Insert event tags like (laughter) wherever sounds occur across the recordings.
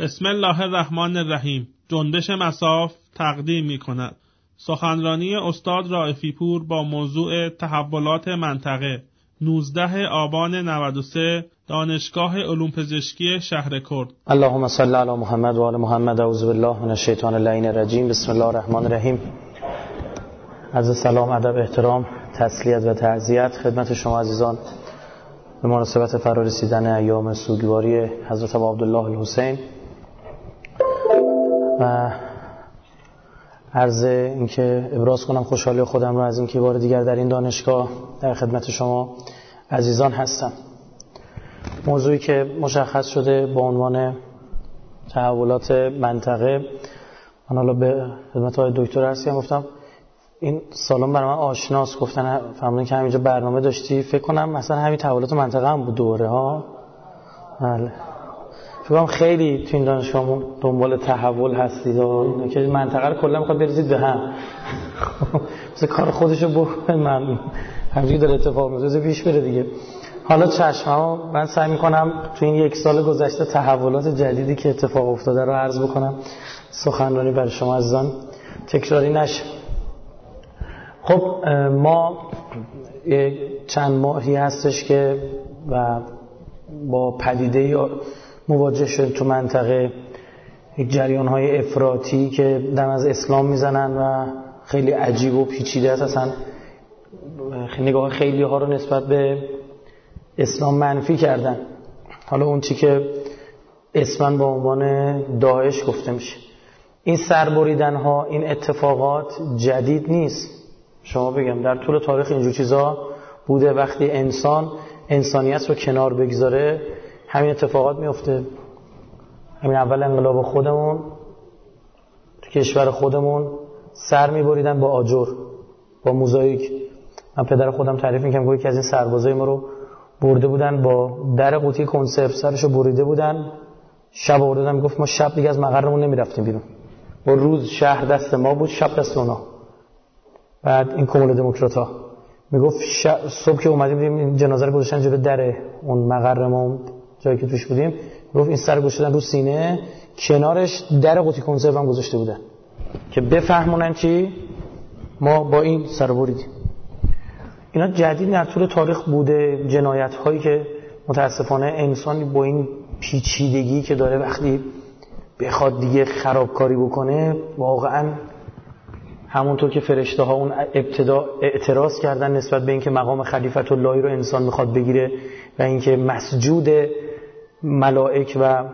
بسم الله الرحمن الرحیم. جنبش مساف تقدیم می کند سخنرانی استاد رائفی پور با موضوع تحولات منطقه. 19 آبان 93 دانشگاه علوم پزشکی شهر کرد. اللهم صل علی محمد و آل محمد. اعوذ بالله من الشیطان اللعین الرجیم. بسم الله الرحمن الرحیم. از سلام ادب احترام تسلیت و تعذیت خدمت شما عزیزان. به مناسبت فرارسیدن ایام سوگواری حضرت عبدالله الحسین. و عرض اینکه ابراز کنم خوشحالی خودم رو از اینکه بار دیگر در این دانشگاه در خدمت شما عزیزان هستم. موضوعی که مشخص شده با عنوان تحولات منطقه من حالا به خدمت های دکتر هستیم گفتم این سالن برای من آشناس گفتن فهمیدن که همینجا برنامه داشتی. فکر کنم مثلا همین تحولات منطقه هم بود دوره ها؟ بله. فکر خیلی تو این دانشگاه دنبال تحول هستید و که منطقه رو کلا می‌خواد بریزید به هم. (laughs) مثل کار خودشو بکنه من. همینجوری داره اتفاق میفته پیش بره دیگه. حالا چشم ها من سعی می‌کنم تو این یک سال گذشته تحولات جدیدی که اتفاق افتاده رو عرض بکنم. سخنرانی برای شما عزیزان. تکراری نشه. خب ما چند ماهی هستش که و با پدیده مواجه شده تو منطقه یک جریان های افراطی که دم از اسلام می‌زنن و خیلی عجیب و پیچیده است. اصلا نگاه خیلی ها رو نسبت به اسلام منفی کردن. حالا اون چی که اسمن با عنوان داعش گفته میشه. این سربریدن ها این اتفاقات جدید نیست. شما بگم در طول تاریخ اینجور چیزا بوده. وقتی انسان انسانیت رو کنار بگذاره همین اتفاقات میفته. همین اول انقلاب خودمون تو کشور خودمون سر میبریدن با آجر با موزاییک. من پدر خودم تعریف می‌کنم که از این سربازای ما رو برده بودن با در قوطی کنسرو سرشو بریده بودن. شب آوردن می‌گفت ما شب دیگه از مقرمون نمی‌رفتیم بیرون. با روز شهر دست ما بود شب دست اونا. بعد این کمول دموکرات ها می‌گفت صبح که اومدیم دیدیم جنازه رو گذاشتن جلو در اون مقر ما جایی که توش بودیم گفت این سر گذاشتن رو سینه کنارش در قوطی کنسرو هم گذاشته بودن که بفهمونن چی؟ ما با این سر بریدیم. اینا جدید در طول تاریخ بوده جنایت هایی که متاسفانه انسانی با این پیچیدگی که داره وقتی بخواد دیگه خرابکاری بکنه واقعا همونطور که فرشته ها اون ابتدا اعتراض کردن نسبت به اینکه مقام خلیفت اللهی رو انسان می‌خواد بگیره و اینکه مسجود ملائک و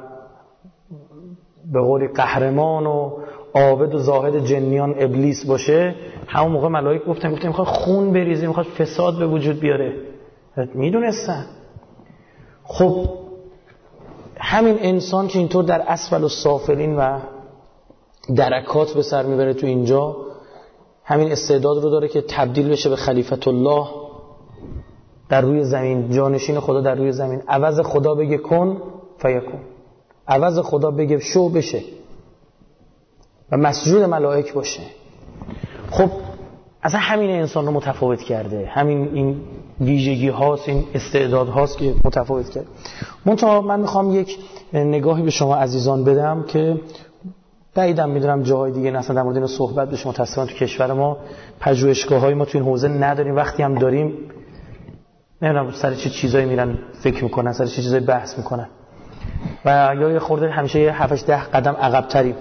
به قول قهرمان و عابد و زاهد جنیان ابلیس باشه همون موقع ملائک گفتن گفتن می‌خواد خون بریزه می‌خواد فساد به وجود بیاره. می‌دونستن. خب همین انسان که اینطور در اسفل و سافلین و درکات به سر می‌بره تو اینجا همین استعداد رو داره که تبدیل بشه به خلیفت الله. در روی زمین جانشین خدا در روی زمین. عوض خدا بگه کن فیکون. عوض خدا بگه شو بشه. و مسجود ملائک باشه. خب اصلا همین انسان رو متفاوت کرده. همین این ویژگی هاست این استعداد هاست که متفاوت کرده. منتها من می‌خوام یک نگاهی به شما عزیزان بدم که بعیدم می‌دونم جاهای دیگه نه در مورد این صحبت بشه متاسفانه تو کشور ما پژوهشگاه های ما تو این حوزه نداریم. وقتی هم داریم نمی‌دونم سر چه چیزایی میرن فکر می‌کنن سر چه چیزایی بحث می‌کنن. و یا یه خورده همیشه یه 7 ده قدم عقب تریم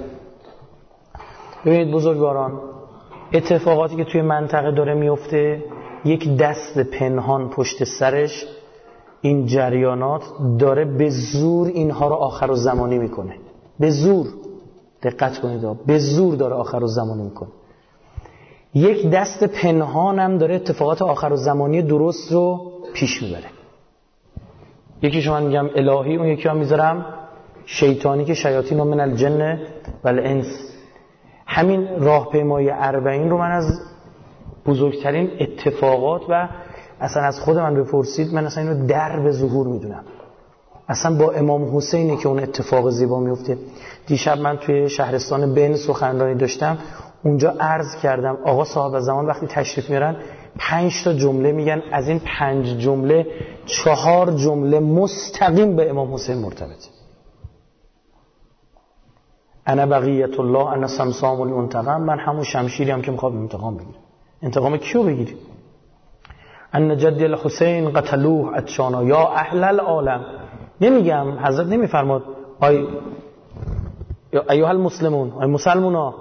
ببینید بزرگواران اتفاقاتی که توی منطقه داره میفته یک دست پنهان پشت سرش این جریانات داره به زور اینها رو آخر و زمانی می‌کنه. به زور. دقت کنید به زور داره آخر و زمانی می‌کنه. یک دست پنهانم داره اتفاقات آخر و زمانی درست رو پیش می‌بره. یکی شما میگم الهی اون یکی هم می‌ذارم شیطانی که شیاطین من الجن و الانس. همین راهپیمایی اربعین رو من از بزرگترین اتفاقات و اصلا از خود من بپرسید من اصلا اینو در به ظهور می‌دونم. اصلا با امام حسینی که اون اتفاق زیبا میفته دیشب من توی شهرستان بن سخنرانی داشتم. اونجا عرض کردم آقا صاحب زمان وقتی تشریف میرن پنج تا جمله میگن. از این پنج جمله چهار جمله مستقیم به امام حسین مرتبطه انا بقیت الله انا سمسام المنتقم من همون شمشیری هم که می‌خواد انتقام بگیره انتقام کیو بگیری إن جدي الحسين قتلوه عطشانا. يا أهل العالم. نمیگم حضرت نمیفرماد. آی أيها المسلمون. آی مسلمون ها؟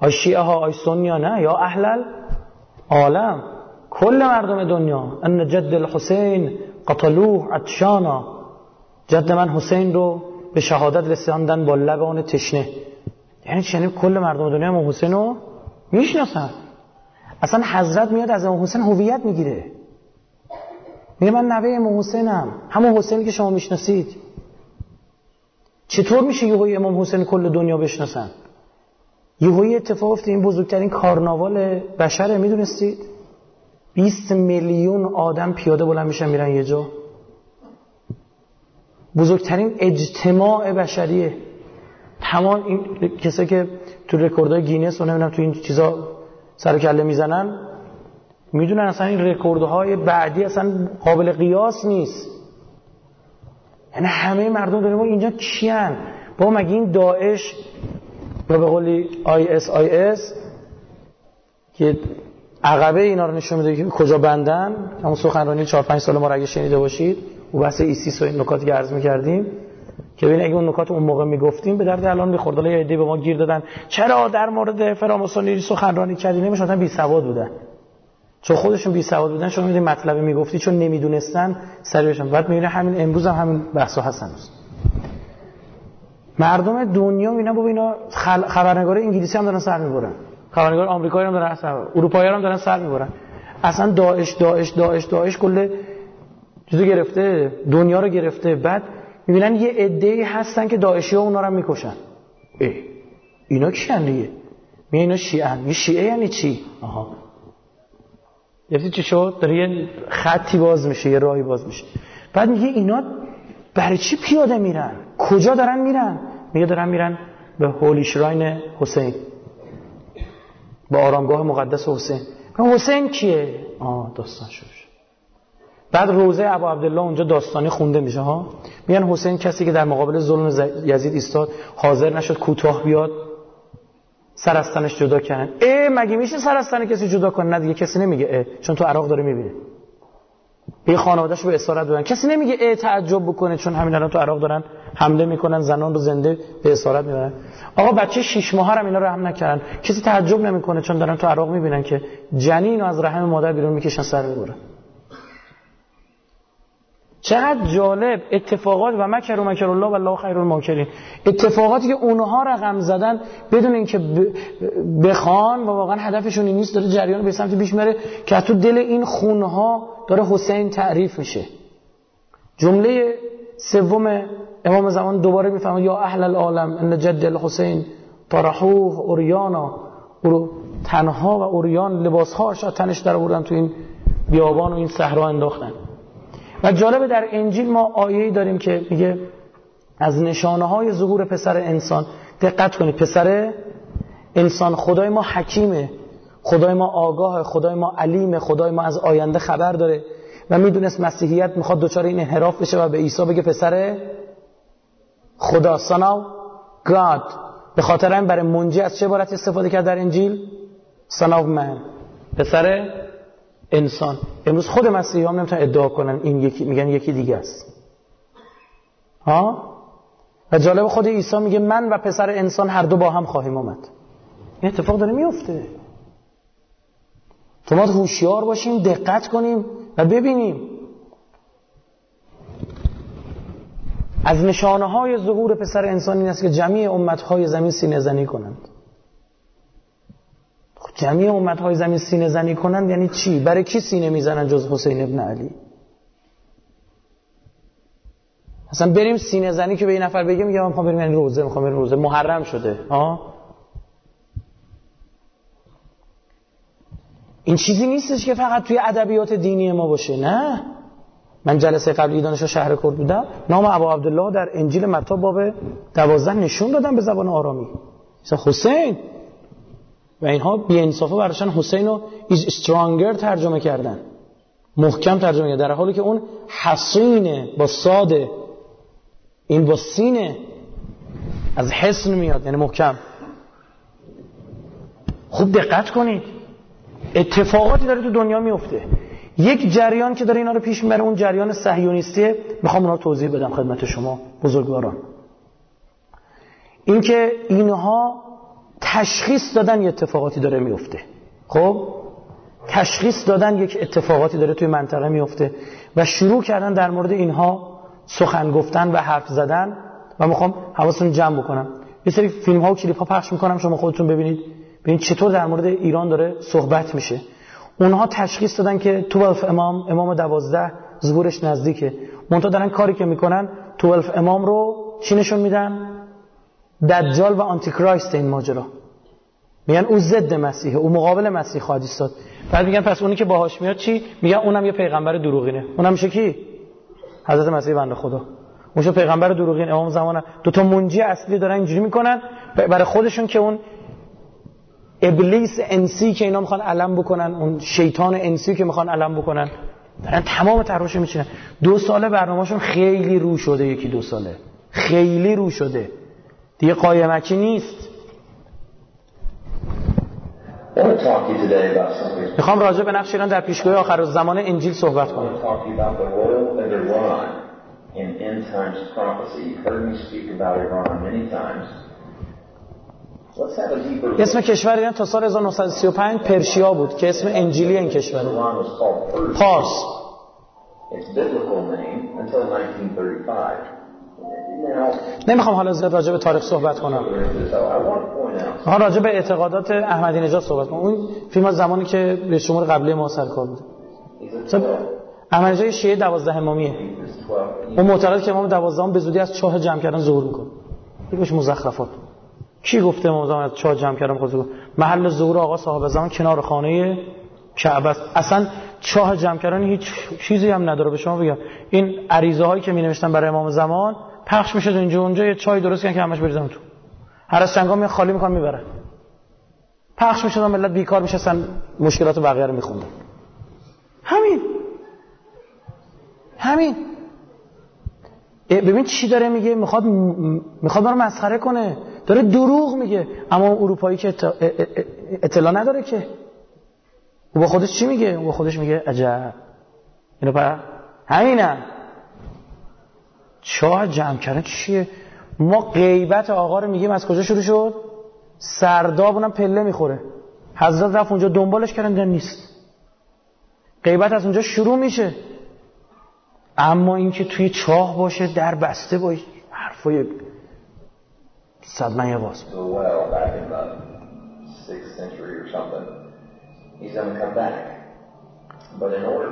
آی شیعه ها آی سنی ها نه يا أهل العالم کل مردم دنیا ان جد الحسین قتلوه اتشانا جد من حسین رو به شهادت رساندن با لب تشنه. یعنی چنین کل مردم دنیا امام حسین رو می‌شناسن. اصلا حضرت میاد از امام حسین هویت می‌گیره. میگه من نوه امام حسینم. همون حسینی که شما می‌شناسید. چطور میشه یهوی امام حسین کل دنیا بشناسن؟ یهوی اتفاق افتاد. این بزرگترین کارناوال بشره می‌دونستید؟ 20 میلیون آدم پیاده بلند میشن میرن یه جا. بزرگترین اجتماع بشریه. تمام این کسایی که تو رکوردهای گینس و نمی‌دونم تو این چیزا سر کله می‌زنن می‌دونن اصلا این رکوردهای بعدی اصلا قابل قیاس نیست. یعنی همه مردم داریم اینجا کیان؟ با مگه این داعش یا به قولی IS که عقبه اینا رو نشون میده که کجا بندن. همون سخنرانی 4 5 سال ما رو اگه شنیده باشید و بحث ISIS و این نکاتی که عرض می‌کردیم که ببین اگه اون نکات اون موقع می‌گفتیم به درد الان می‌خورد. حالا یه به ما گیر دادن. چرا در مورد فراماسونری سخنرانی کردی؟ مثلا بی سواد بودن. چون خودشون بی سواد بودن شما می‌دونید مطلب می‌گفتی چون نمی‌دونستن سری بشن بعد می‌بینه همین امروز هم همین بحثا هستن. مردم دنیا می‌بینن بابا اینا خبرنگار انگلیسی هم دارن سر می‌برن. خبرنگار آمریکایی هم دارن سر اروپایی هم دارن سر می‌برن. اصلا داعش داعش داعش داعش کل چیزو گرفته دنیا رو گرفته. بعد می‌بینن یه عده‌ای هستن که داعشی ها اونا رو می‌کشن. ای اینا کیان دیگه؟ می اینا شیعه یه شیعه یعنی چی؟ آها. یعنی چی شد؟ داره یه خطی باز میشه یه راهی باز میشه. بعد میگه اینا برای چی پیاده میرن؟ کجا دارن میرن؟ میگه دارن میرن به هولی شراین حسین. به آرامگاه مقدس حسین. حسین کیه؟ آه داستان شد. بعد روزه ابو عبدالله اونجا داستانی خونده میشه ها؟ میگن حسین کسی که در مقابل ظلم یزید ایستاد حاضر نشد کوتاه بیاد. سر از تنش جدا کردن. ای مگه میشه سر از تن کسی جدا کنه؟ نه دیگه کسی نمیگه. چون تو عراق داره می‌بینه یه خانواده‌شو به اسارت بدن کسی نمیگه ای تعجب بکنه چون همین الان تو عراق دارن حمله می‌کنن زنان رو زنده به اسارت می‌برن. آقا بچه 6 ماه هم اینا رو هم نکردن. کسی تعجب نمی‌کنه چون دارن تو عراق می‌بینن که جنین از رحم مادر بیرون می‌کشن سر می‌برن. چقدر جالب اتفاقات و مکر و مکر الله و الله خیر الماکرین. اتفاقاتی که اونها رقم زدن بدون اینکه بخوان و واقعا هدفشون این نیست داره جریان به سمت پیش میره که تو دل این خونها داره حسین تعریف میشه. جمله سوم امام زمان دوباره می‌فهمه یا اهل العالم ان جد الحسین طرحوه اوریانا. او تنها و اوریان لباسهاش تنش در آوردن تو این بیابان و این صحرا انداختن. و جالب در انجیل ما آیه‌ای داریم که میگه از نشانه های ظهور پسر انسان دقت کنید پسر انسان خدای ما حکیمه خدای ما آگاه خدای ما علیم خدای ما از آینده خبر داره و می‌دونست مسیحیت می‌خواد دوچار این انحراف بشه و به عیسی بگه پسر خدا. سناو گاد به خاطر این برای منجی از چه عبارت استفاده کرد در انجیل؟ سناو من پسر انسان. امروز خود مسیحی هم نمی‌تونن ادعا کنن این یکی میگن یکی دیگه است. ها؟ و جالب خود عیسی میگه من و پسر انسان هر دو با هم خواهیم آمد این اتفاق داره میفته تو ما هوشیار باشیم دقت کنیم و ببینیم. از نشانه های ظهور پسر انسان این است که جمعی امت های زمین سینه زنی کنند. جمعی امت های زمین سینه زنی کنند یعنی چی؟ برای کی سینه می‌زنن جز حسین ابن علی؟ اصلا بریم سینه زنی که به این نفر بگیم میگم می‌خوام بریم یعنی روزه می‌خوام بریم روزه. محرم شده. ها این چیزی نیستش که فقط توی ادبیات دینی ما باشه نه؟ من جلسه قبلی دانشگاه شهر کرد بودم. نام ابا عبدالله در انجیل متی باب دوازده نشون دادم به زبان آرامی. مثلا حسین! و اینها بی انصافه براشن حسین رو is stronger ترجمه کردن. محکم ترجمه کردن در حالی که اون حسینه با ساده این با سینه از حسن میاد یعنی محکم. خوب دقت کنید. اتفاقاتی داره تو دنیا میفته. یک جریان که داره اینا رو پیش می‌بره اون جریان صهیونیستیه می‌خوام اونا رو توضیح بدم خدمت شما بزرگواران. اینکه اینها تشخیص دادن یه اتفاقاتی داره میفته. خب؟ تشخیص دادن یک اتفاقاتی داره توی منطقه میفته و شروع کردن در مورد اینها سخن گفتن و حرف زدن و می‌خوام حواستون جمع بکنم. یه سری فیلم ها و کلیپ ها پخش می‌کنم شما خودتون ببینید. ببینید چطور در مورد ایران داره صحبت میشه. اونها تشخیص دادن که 12 امام امام دوازده ظهورش نزدیکه. منتها دارن کاری که می‌کنن 12 امام رو چی نشون میدن؟ دجال و آنتی کرایست این ماجرا. میگن او ضد مسیحه او مقابل مسیح خواهد ایستاد. بعد میگن پس اونی که باهاش میاد چی؟ میگن اونم یه پیغمبر دروغینه. اونم میشه کی؟ حضرت مسیح بنده خدا. اونش پیغمبر دروغین امام زمان دو تا منجی اصلی دارن اینجوری می‌کنن برای خودشون که اون ابلیس انسی که اینا می‌خوان علم بکنن اون شیطان انسی که می‌خوان علم بکنن دارن تمام تراشو میچینن. دو ساله برنامهشون خیلی رو شده یکی دو ساله. خیلی رو شده. دیگه قایمکی نیست. می‌خوام راجع به نقش ایران در پیشگوی آخر زمان انجیل صحبت کنم. اسم کشور ایران تا سال 1935 پرشیا بود که اسم انجیلی این کشور پارس نمی‌خوام حالا زیاد راجع به تاریخ صحبت کنم. می‌خوام راجع به اعتقادات احمدی نژاد صحبت کنم. اون فیلم از زمانی که به شمار قبلی ما سر کار بوده احمدی نژاد شیعه 12 امامیه. اون معتقد که امام 12 به زودی از چاه جمع کردن ظهور می‌کنه. یکیش مزخرفات. کی گفته امام زمان از چاه جمع کردن خود محل ظهور آقا صاحب زمان کنار خانه کعبه است. اصلا چاه جمع کردن هیچ چیزی هم نداره به شما بگم. این عریضه هایی که می نوشتن برای امام زمان پخش میشه اینجا اونجا یه چای درست کردن که همش بریزن تو. هر از سنگا می خالی می‌کنن می‌برن پخش میشه ملت بیکار میشستن مشکلات بقیه رو میخوندن همین. همین. ببین چی داره میگه؟ می‌خواد می‌خواد رو مسخره کنه. داره دروغ میگه. اما اروپایی که اطلاع نداره که. او با خودش چی میگه؟ او با خودش میگه عجب. اینو پر همینم چاه جمع کردن. چیه ما غیبت آقا رو میگیم از کجا شروع شد؟ سرداب اونم پله می‌خوره. حضرت رفت اونجا دنبالش کردن دیدن نیست. غیبت از اونجا شروع میشه. اما اینکه توی چاه باشه در بسته باشه حرفای صد من یه باز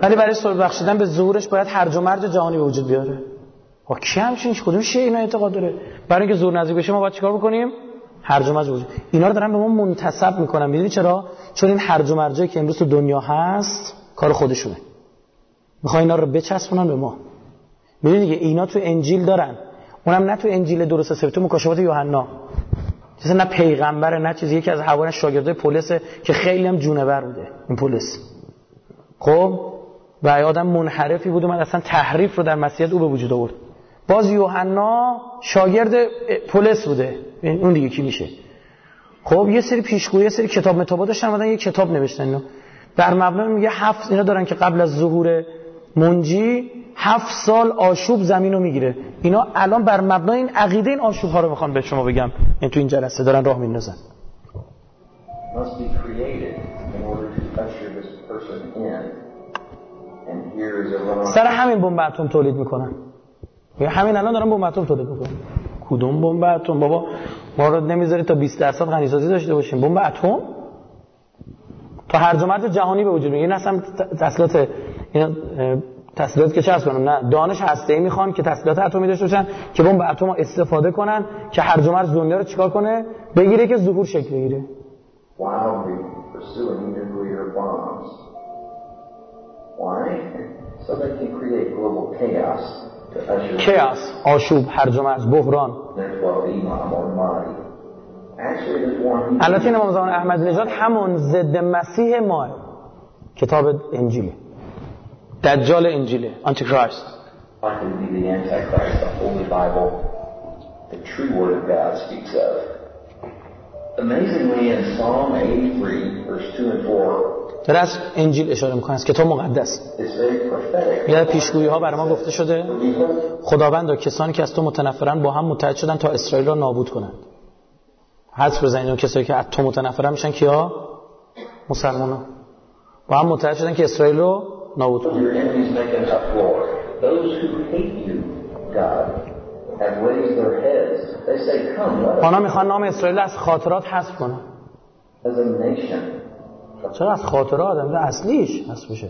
ولی برای سر بخشیدن به ظهورش باید هرج و مرج جهانی وجود بیاره. ها کی همچین کدوم شی اینا اعتقاد داره؟ برای اینکه زور نزدیک بشه ما باید چیکار بکنیم؟ هرج و مرج وجود اینا رو دارن به ما منتسب می‌کنن. می‌دونی چرا؟ چون این هرج و مرجی که امروز تو دنیا هست کار خودشونه. می‌خوان اینا رو بچسبونن به ما. می‌دونی دیگه اینا تو انجیل دارن. اونم نه تو انجیل درست حسابی تو مکاشفات یوحنا. چیزی نه پیغمبره نه چیزی. یکی از حوارن شاگردای پولس که خیلی هم جونور بوده. این پولس. خب؟ و آدم منحرفی بود اومد اصلا تحریف رو در مسیحیت او به وجود آورد. باز یوحنا شاگرد پولس بوده. اون دیگه کی میشه؟ خب یه سری پیشگویی یه سری کتاب متابا داشتن اومدن یه کتاب نوشتن. اینا در مبنا میگه هفت اینا دارن که قبل از ظهور منجی هفت سال آشوب زمین رو می‌گیره. اینا الان بر مبنای این عقیده این آشوب ها رو می‌خوان به شما بگم. این تو این جلسه دارن راه میندازن. سر همین بمب اتم تولید می‌کنن. همین الان دارن بمب اتم تولید می‌کنن کدوم بمب اتم؟ بابا ما رو نمی‌ذاری تا 20 درصد غنیسازی داشته باشیم. بمب اتم؟ تا هر مرج جهانی به وجود میاد. این اصلا تسلیحات اینا تسلیحات که چه کنم نه دانش هسته ای می‌خوان که تسلیحات اتمی داشته باشن که بمب اتم استفاده کنن که هر مرز دنیا رو چیکار کنه؟ بگیره که ظهور شکل بگیره. Chaos. آشوب هرج و مرج بحران البته این امام زمان احمد نژاد همون ضد مسیح ما کتاب انجیل دجال انجیله آنتی کرایست. Amazingly, in Psalm 83, verse 2 and 4, داره از انجیل اشاره می‌کنه از کتاب مقدس. یاد پیشگویی ها بر ما گفته شده خداوند و کسانی که از تو متنفرن با هم متحد شدن تا اسرائیل را نابود کنند حدس بزنید اون کسایی که از تو متنفرن میشن کیا مسلمان ها با هم متحد شدن که اسرائیل رو نابود کنند آنها می‌خوان نام اسرائیل از خاطرات حذف کنن. چرا از خاطره آدم؟ ده اصلیش هست بشه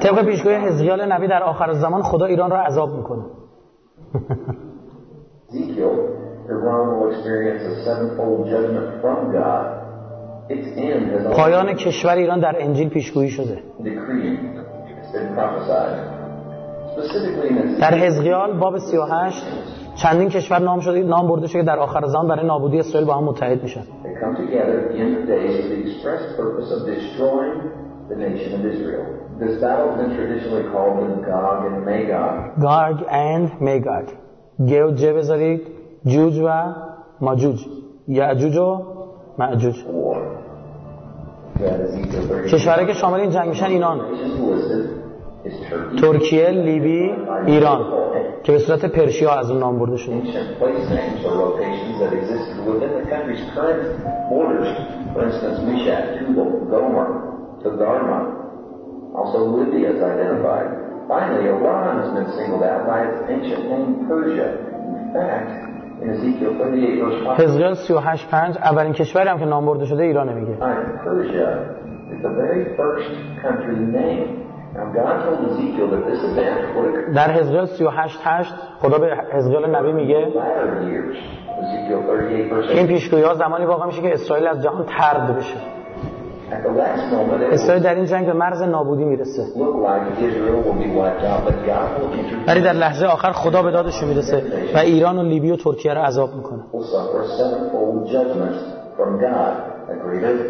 طبق پیشگوی هزغیال نبی در آخر زمان خدا ایران را عذاب می‌کنه. (laughs) پایان کشور ایران در انجیل پیشگویی شده. در هزغیال باب 38 چندین کشور نام شده نام برده شده در آخر زمان برای نابودی اسرائیل با هم متحد میشن. گارگ این میگارگ گیو جه بذارید جوج و ماجوج یا جوج و ماجوج کشوره که شامل این جنگ میشن اینان. ترکیه لیبی ایران که به صورت پرشیا از اون نام برده شده. حزقیل 38.5 اولین کشوری هم که نام برده شده ایرانه میگه. در حزقیال 38 8 خدا به حزقیال نبی میگه in latter years. Ezekiel 38 verse 8. این پیشگویی ها زمانی واقع میشه که اسرائیل از جهان ترد بشه اسرائیل در این جنگ به مرز نابودی می‌رسه. ولی در لحظه آخر خدا به دادش می‌رسه و ایران و لیبی و ترکیه رو عذاب می‌کنه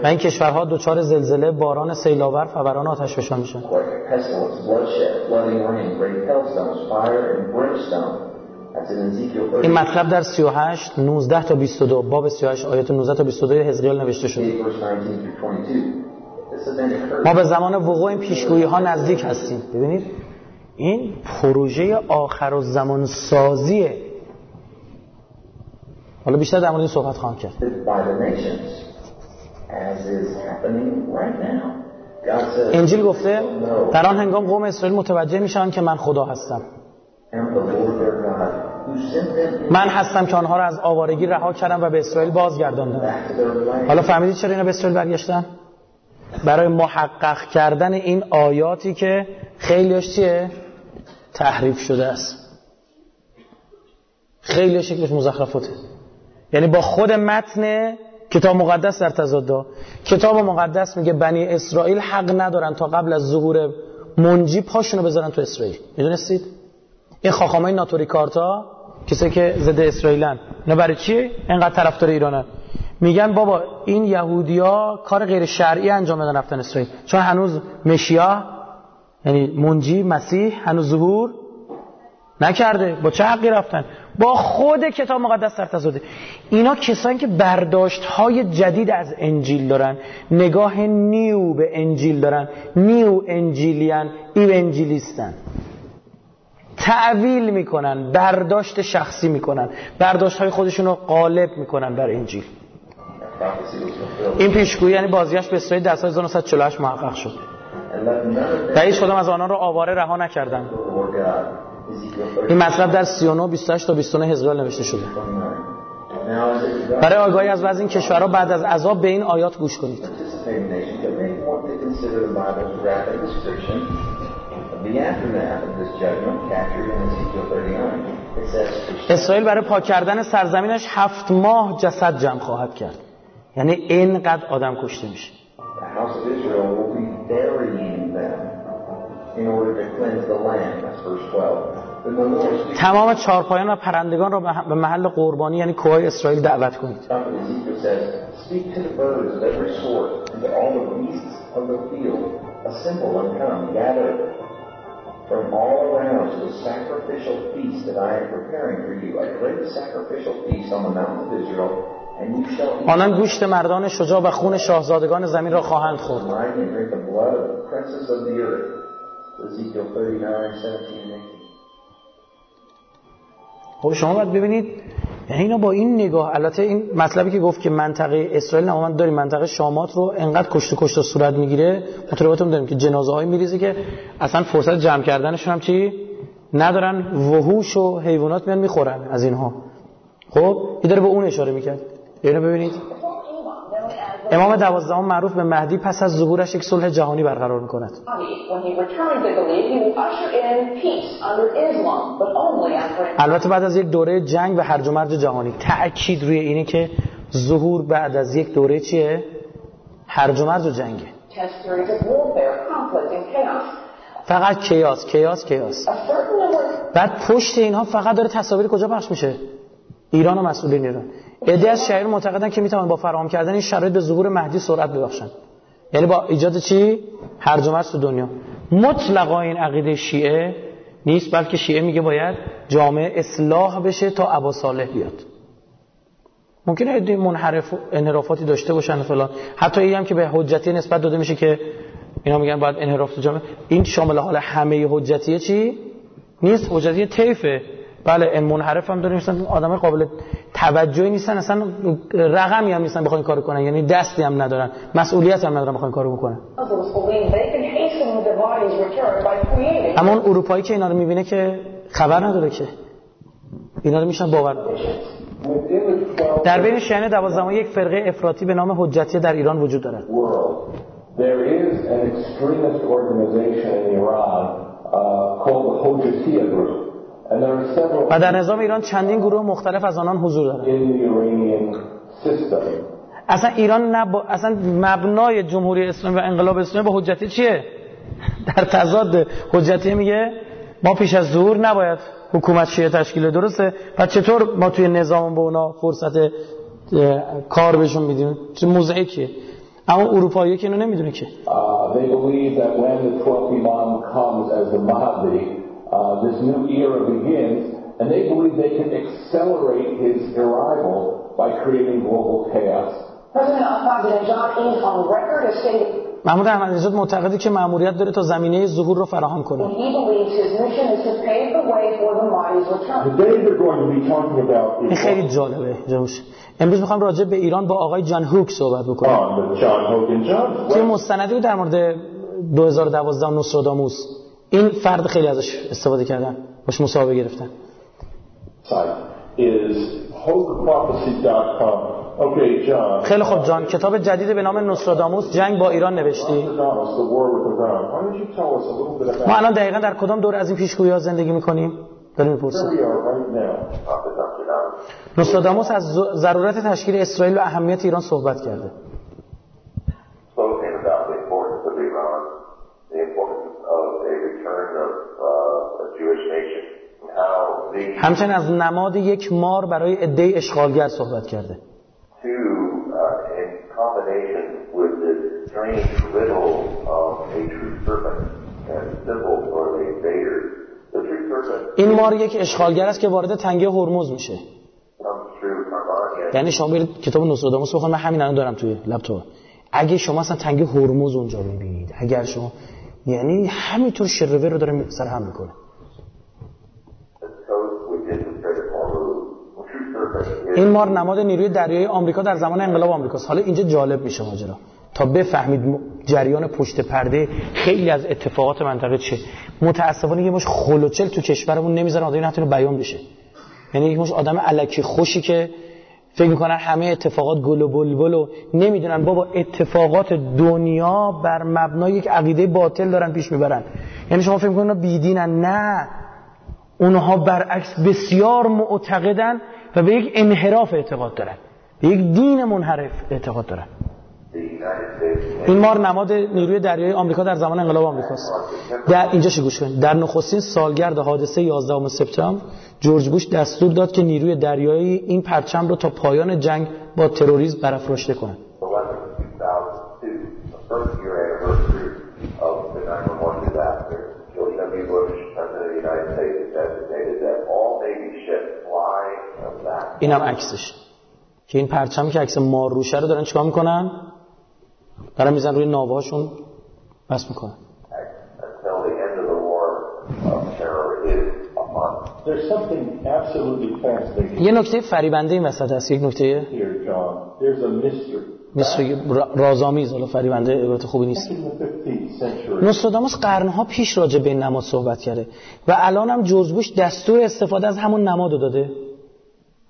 و این کشورها دچار زلزله باران سیلاور فوران آتش فشان میشن. Earthquake, pestilence, bloodshed, flooding rain, great hailstones, fire, and brimstone. That's in Ezekiel 38 این مطلب در 38 19 تا 22 باب 38 آیات 19 تا 22 حزقیال نوشته شده. Verse 19 through 22. This event occurred ما به زمان وقوع این پیشگویی ها نزدیک هستیم. ببینید این پروژه آخر و زمان سازیه. حالا بیشتر در مورد این صحبت خواهم کرد. انجیل گفته در آن هنگام قوم اسرائیل متوجه میشن که من خدا هستم. من هستم که آنها را از آوارگی رها کردم و به اسرائیل بازگرداندم. حالا فهمیدید چرا اینا به اسرائیل برگشتن؟ برای محقق کردن این آیاتی که خیلیش چیه؟ تحریف شده است. خیلی شکلش مزخرفاته. یعنی با خود متن کتاب مقدس در تضاد. کتاب مقدس میگه بنی اسرائیل حق ندارن تا قبل از ظهور منجی پاشونو بذارن تو اسرائیل. می‌دونستید؟ این خاخامای ناتوری کارتا کسی که ضد اسرائیلن. اینا برای چیه اینقدر طرفدار ایرانن میگن بابا این یهودیا کار غیر شرعی انجام دادن رفتن اسرائیل. چون هنوز مشیا یعنی منجی مسیح هنوز ظهور نکرده. با چه حقی رفتن؟ با خود کتاب مقدس در تضاده. اینا کسانی که برداشت های جدید از انجیل دارن. نگاه نیو به انجیل دارن. نیو انجیلیان ایو انجیلیستن. تعویل می‌کنن برداشت شخصی می‌کنن. برداشت های خودشون رو غالب می‌کنن بر انجیل. این پیشگویی یعنی بازگشت به اسرائیل در سال 1948 محقق شد. و هیچ کدام از آنها را آواره رها نکردند این مطلب در 39 28 تا 29 حزقیال نوشته شده. برای آگاهی از وضع این کشورها بعد از عذاب به این آیات گوش کنید. اسرائیل برای پاک کردن سرزمینش هفت ماه جسد جمع خواهد کرد. یعنی اینقدر آدم کشته میشه. تمام چارپایان و پرندگان را به محل قربانی یعنی کوهای اسرائیل دعوت کنید. آنان گوشت مردان شجاع و خون شاهزادگان زمین را خواهند خورد. Ezekiel 39, 17 and 18. خب شما باید ببینید یعنی اینا با این نگاه البته این مطلبی که گفت که منطقه اسرائیل نماند داریم منطقه شامات رو انقدر کشت کشت صورت می‌گیره مطالباتون داریم که جنازه های میریزه که اصلا فرصت جمع کردنشون هم چی ندارن وحوش و حیوانات میان می‌خورن از اینها خب این داره به اون اشاره می‌کرد اینو ببینید امام دوازدهم معروف به مهدی پس از ظهورش یک صلح جهانی برقرار می‌کند. البته بعد از یک دوره جنگ و هرج و مرج جهانی تأکید روی اینه که ظهور بعد از یک دوره چیه؟ هرج و مرج و جنگه. فقط کیاس کیاس کیاس. بعد پشت اینها فقط داره تصاویر کجا پخش میشه؟ ایران و مسئولین ایران. عده از شهر معتقدن که می‌توان با فراهم کردن این شرایط به ظهور مهدی سرعت ببخشن. یعنی با ایجاد چی؟ هرج و مرج تو دنیا. مطلقا این عقیده شیعه نیست بلکه شیعه میگه باید جامعه اصلاح بشه تا ابا صالح بیاد. ممکنه عده منحرف انحرافاتی داشته باشن فلان. حتی این هم که به حجتی نسبت داده میشه که اینا میگن باید انحراف جامعه. این شامل حال همه حجتیه چی؟ نیست حجتی طیفه بله این منحرف هم داریم. مثلا آدم قابل توجهی نیستن. اصلا رقمی هم نیستن بخواین کارو کنن. یعنی دستی هم ندارن. مسئولیت هم ندارن بخواین کارو بکنن. اما اون اروپایی که اینا رو می‌بینه که خبر نداره که اینا رو میشن باور Within the 12 در بین شیعه دوازدهم یک فرقه افراطی به نام حجتی در ایران وجود دارد. و در نظام ایران چندین گروه مختلف از آنان حضور دارند. اصلا ایران نب... اصلا مبنای جمهوری اسلامی و انقلاب اسلامی با حجتی چیه؟ در تضاد حجتی میگه ما پیش از ظهور نباید حکومت شیعه تشکیل درسته؟ و چطور ما توی نظام به اونا فرصت کار بهشون میدیم؟ چه موزعیکیه اما اروپایی که اینو نمی‌دونه که. Uh, they believe that when the 12th Imam comes as the Mahdi, uh, this new era begins, and they believe they can accelerate his arrival by creating global chaos. President Ahmadinejad is on record as stating محمود احمدی معتقده که مأموریت داره تا زمینه ظهور رو فراهم کنه he believes his mission is to pave the way for the Mahdi's return. Today they're going to be talking about این خیلی جالبه جوش امروز می‌خوام راجع به ایران با آقای جان هوک صحبت بکنم توی مستندی در مورد 2012 نوستراداموس این فرد خیلی ازش استفاده کردن باش مصاحبه گرفتن. خیلی خوب جان. کتاب جدید به نام نوستراداموس. جنگ با ایران نوشتی. ما الان دقیقا در کدام دور از این پیشگویی ها زندگی می‌کنیم؟ داریم می‌پرسیم. نوستراداموس از ضرورت تشکیل اسرائیل و اهمیت ایران صحبت کرده spoken about the importance of Iran, the importance of a return of uh, a Jewish nation, and how these همچنین از نماد یک مار برای عده اشغالگر صحبت کرده. Uh, این مار یک اشغالگر است که وارد تنگه هرمز میشه. یعنی شما برید کتاب نوستراداموس بخونید. من همین الان دارم توی لپتاپ اگه شما اصلا تنگه هرمز اونجا ببینید اگر شما یعنی همینطور شروه رو داره سر هم می‌کنه The coast which is the Strait of Hormuz. The true serpent is این مار نماد نیروی دریایی آمریکا در زمان انقلاب آمریکاست. حالا اینجا جالب میشه ماجرا. تا بفهمید جریان پشت پرده خیلی از اتفاقات منطقه چه متاسفانه یه مش خلوچل تو کشورمون نمی‌ذارن آدم نتونه بیان بشه. یعنی یک مش آدم الکی خوشی که فکر می‌کنن همه اتفاقات گل و بلبل و نمی‌دونن. بابا اتفاقات دنیا بر مبنای یک عقیده باطل دارن پیش می‌برن. یعنی شما فکر می‌کنن بیدینن؟ نه. اونها برعکس بسیار معتقدن. و به یک انحراف اعتقاد دارن به یک دین منحرف اعتقاد دارن این مار نماد نیروی دریایی آمریکا در زمان انقلاب آمریکاست. در اینجا گوش کنید در نخستین سالگرد حادثه 11 سپتامبر جورج بوش دستور داد که نیروی دریایی این پرچم رو تا پایان جنگ با تروریسم برافراشته کنند اینم عکسش. که این پرچمی که عکس مار روشه رو دارن چیکار می‌کنن؟ دارن میزن روی ناوهاشون. بس می‌کنن. یه نکته فریبنده این وسط هست. یک نکته. مثل رازآمیز حالا فریبنده عبارت خوبی نیست. Back in the 15th century, نوستراداموس قرنها پیش راجع به این نماد صحبت کرده و الان هم جورج بوش دستور استفاده از همون نماد رو داده.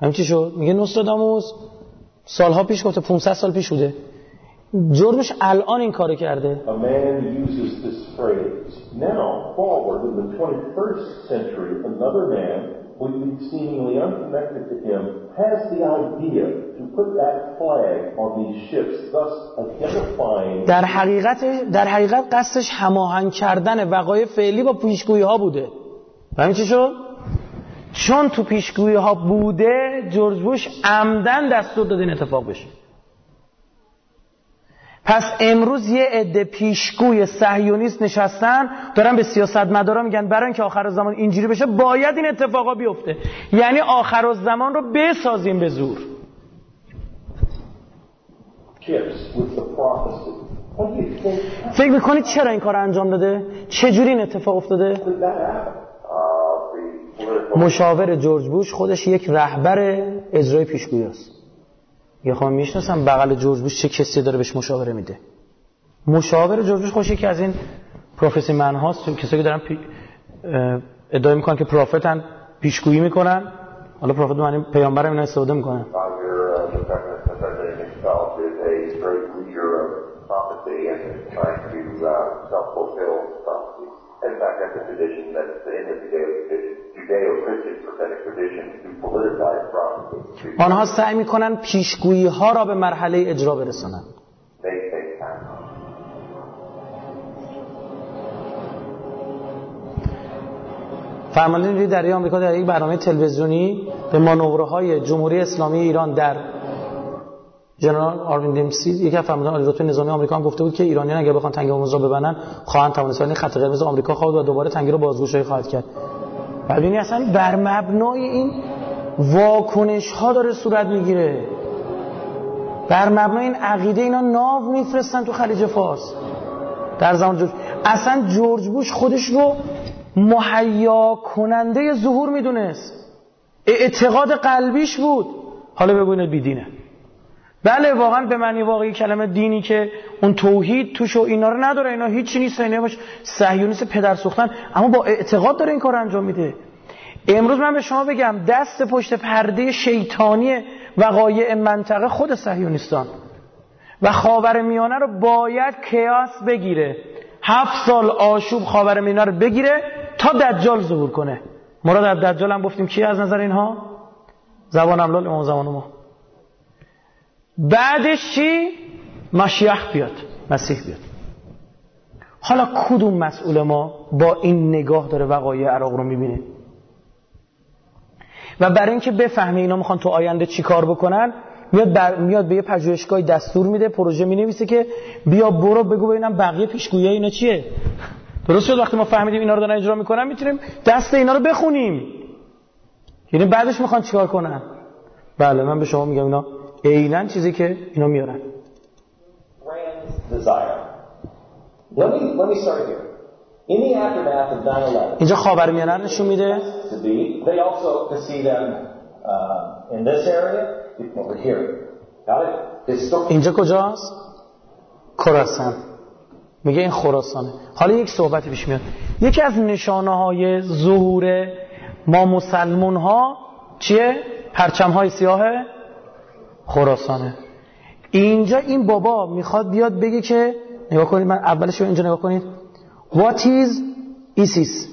همین چی شد میگه نوستراداموس سالها پیش گفته 500 سال پیش بوده بوش الان این کارو کرده a man uses this phrase. Now, forward in the 21st century, another man, completely seemingly unconnected to him, has the idea to put that flag on these ships, thus identifying در حقیقت در حقیقت قصدش هماهنگ کردن وقایع فعلی با پیشگویی ها بوده همین چی شد چون تو پیشگویی ها بوده جورج بوش عمدن دستور داده این اتفاق بشه. پس امروز یه عده پیشگوی صهیونیست نشستن دارن به سیاستمدارا میگن برای اینکه آخر الزمان اینجوری بشه باید این اتفاقا بیفته. یعنی آخر الزمان رو بسازیم به زور. فکر می‌کنید چرا این کار انجام داده؟ چجوری این اتفاق افتاده did that happen? Uh, the political مشاور جورج بوش خودش یک رهبر اجرای پیشگویی است. یه خواهم می‌شناسم بغل جورج بوش چه کسی داره بهش مشاوره میده. مشاور جورج بوش خوش یکی از این پروفسی من هاست کسایی که دارن پی... ادعای می‌کنن که پروفتن پیشگویی می‌کنن. حالا پروفت معنی پیامبر اینا استفاده می‌کنن. Uh, the the uh. In fact, that's that's in the آنها سعی می‌کنن پیشگویی ها را به مرحله اجرا برسانن make things happen. فرمانده نیروی دریایی آمریکا در یک برنامه تلویزیونی به مانورهای جمهوری اسلامی ایران در جنرال آروین دیمسی یکی از فرماندهان عالی رتبه نظامی آمریکا هم گفته بود که ایرانیان اگر بخوان تنگه هرمز را ببندن خواهند توانست ولی خط قرمز آمریکا خواهد و دوباره تنگه را بازگشایی خواهد کرد. ببینی اصلا بر مبنای این واکنش ها داره صورت می‌گیره. بر مبنای این عقیده اینا ناو میفرستن تو خلیج فارس. در زمان جورج اصلا جورج بوش خودش رو مهیا کننده ظهور می‌دونست. اعتقاد قلبیش بود. حالا اینا بیدینه. بله واقعا به معنی واقعی کلمه دینی که اون توحید توش و اینا رو نداره اینا هیچی نیست اینا باش صهیونیست پدر سوختن. اما با اعتقاد داره این کار انجام میده. امروز من به شما بگم دست پشت پرده شیطانی وقایع منطقه خود صهیونیستان و خاور میانه رو باید کیاس بگیره. هفت سال آشوب خاور میانه رو بگیره تا دجال ظهور کنه. مراد از دجال هم گفتیم کی از نظر اینها؟ زبان املال امام زمان ما. بعدش چی؟ مشیخ بیاد مسیح بیاد. حالا کدوم مسئول ما با این نگاه داره وقایع عراق رو می‌بینه؟ و برای اینکه بفهمه اینا می‌خوان تو آینده چی کار بکنن میاد, بر... میاد به یه پژوهشگاهی دستور میده پروژه می‌نویسه که بیا برو بگو ببینم بقیه پیشگویی اینا چیه. درست شد؟ وقتی ما فهمیدیم اینا رو دارن اجرا می‌کنن می‌تونیم دست اینا رو بخونیم. یعنی بعدش می‌خوان چیکار کنن؟ بله من به شما میگم اینا عینا چیزی که اینا میارن. Rand's desire. Let me, let me start here. In the aftermath of 9-11, اینجا خاورمیانه رو نشون میده. اینجا کجاست؟ خراسان. میگه این خراسانه. حالا یک صحبتی پیش میاد. یکی از نشانه های ظهور ما مسلمون ها چیه؟ پرچم های سیاه خراسانه. اینجا این بابا می‌خواد بیاد بگه که نگاه کنید من اولش رو اینجا نگاه کنید. What is ISIS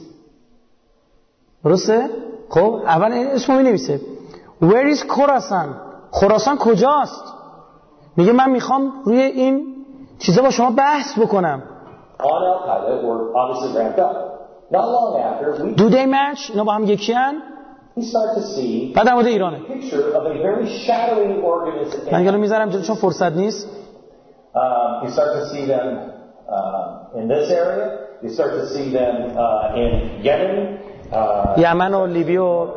درسته؟ خب اول این اسمو می نویسه Where is خراسان خراسان کجاست؟ میگه من می‌خوام روی این چیزا با شما بحث بکنم. Do they match? اینا با هم یکی هن؟ We start to see بعد در مورد ایرانه. picture of a very shadowy organism. من یالو می‌ذارم جلو چون فرصت نیست. یمن و لیبی و.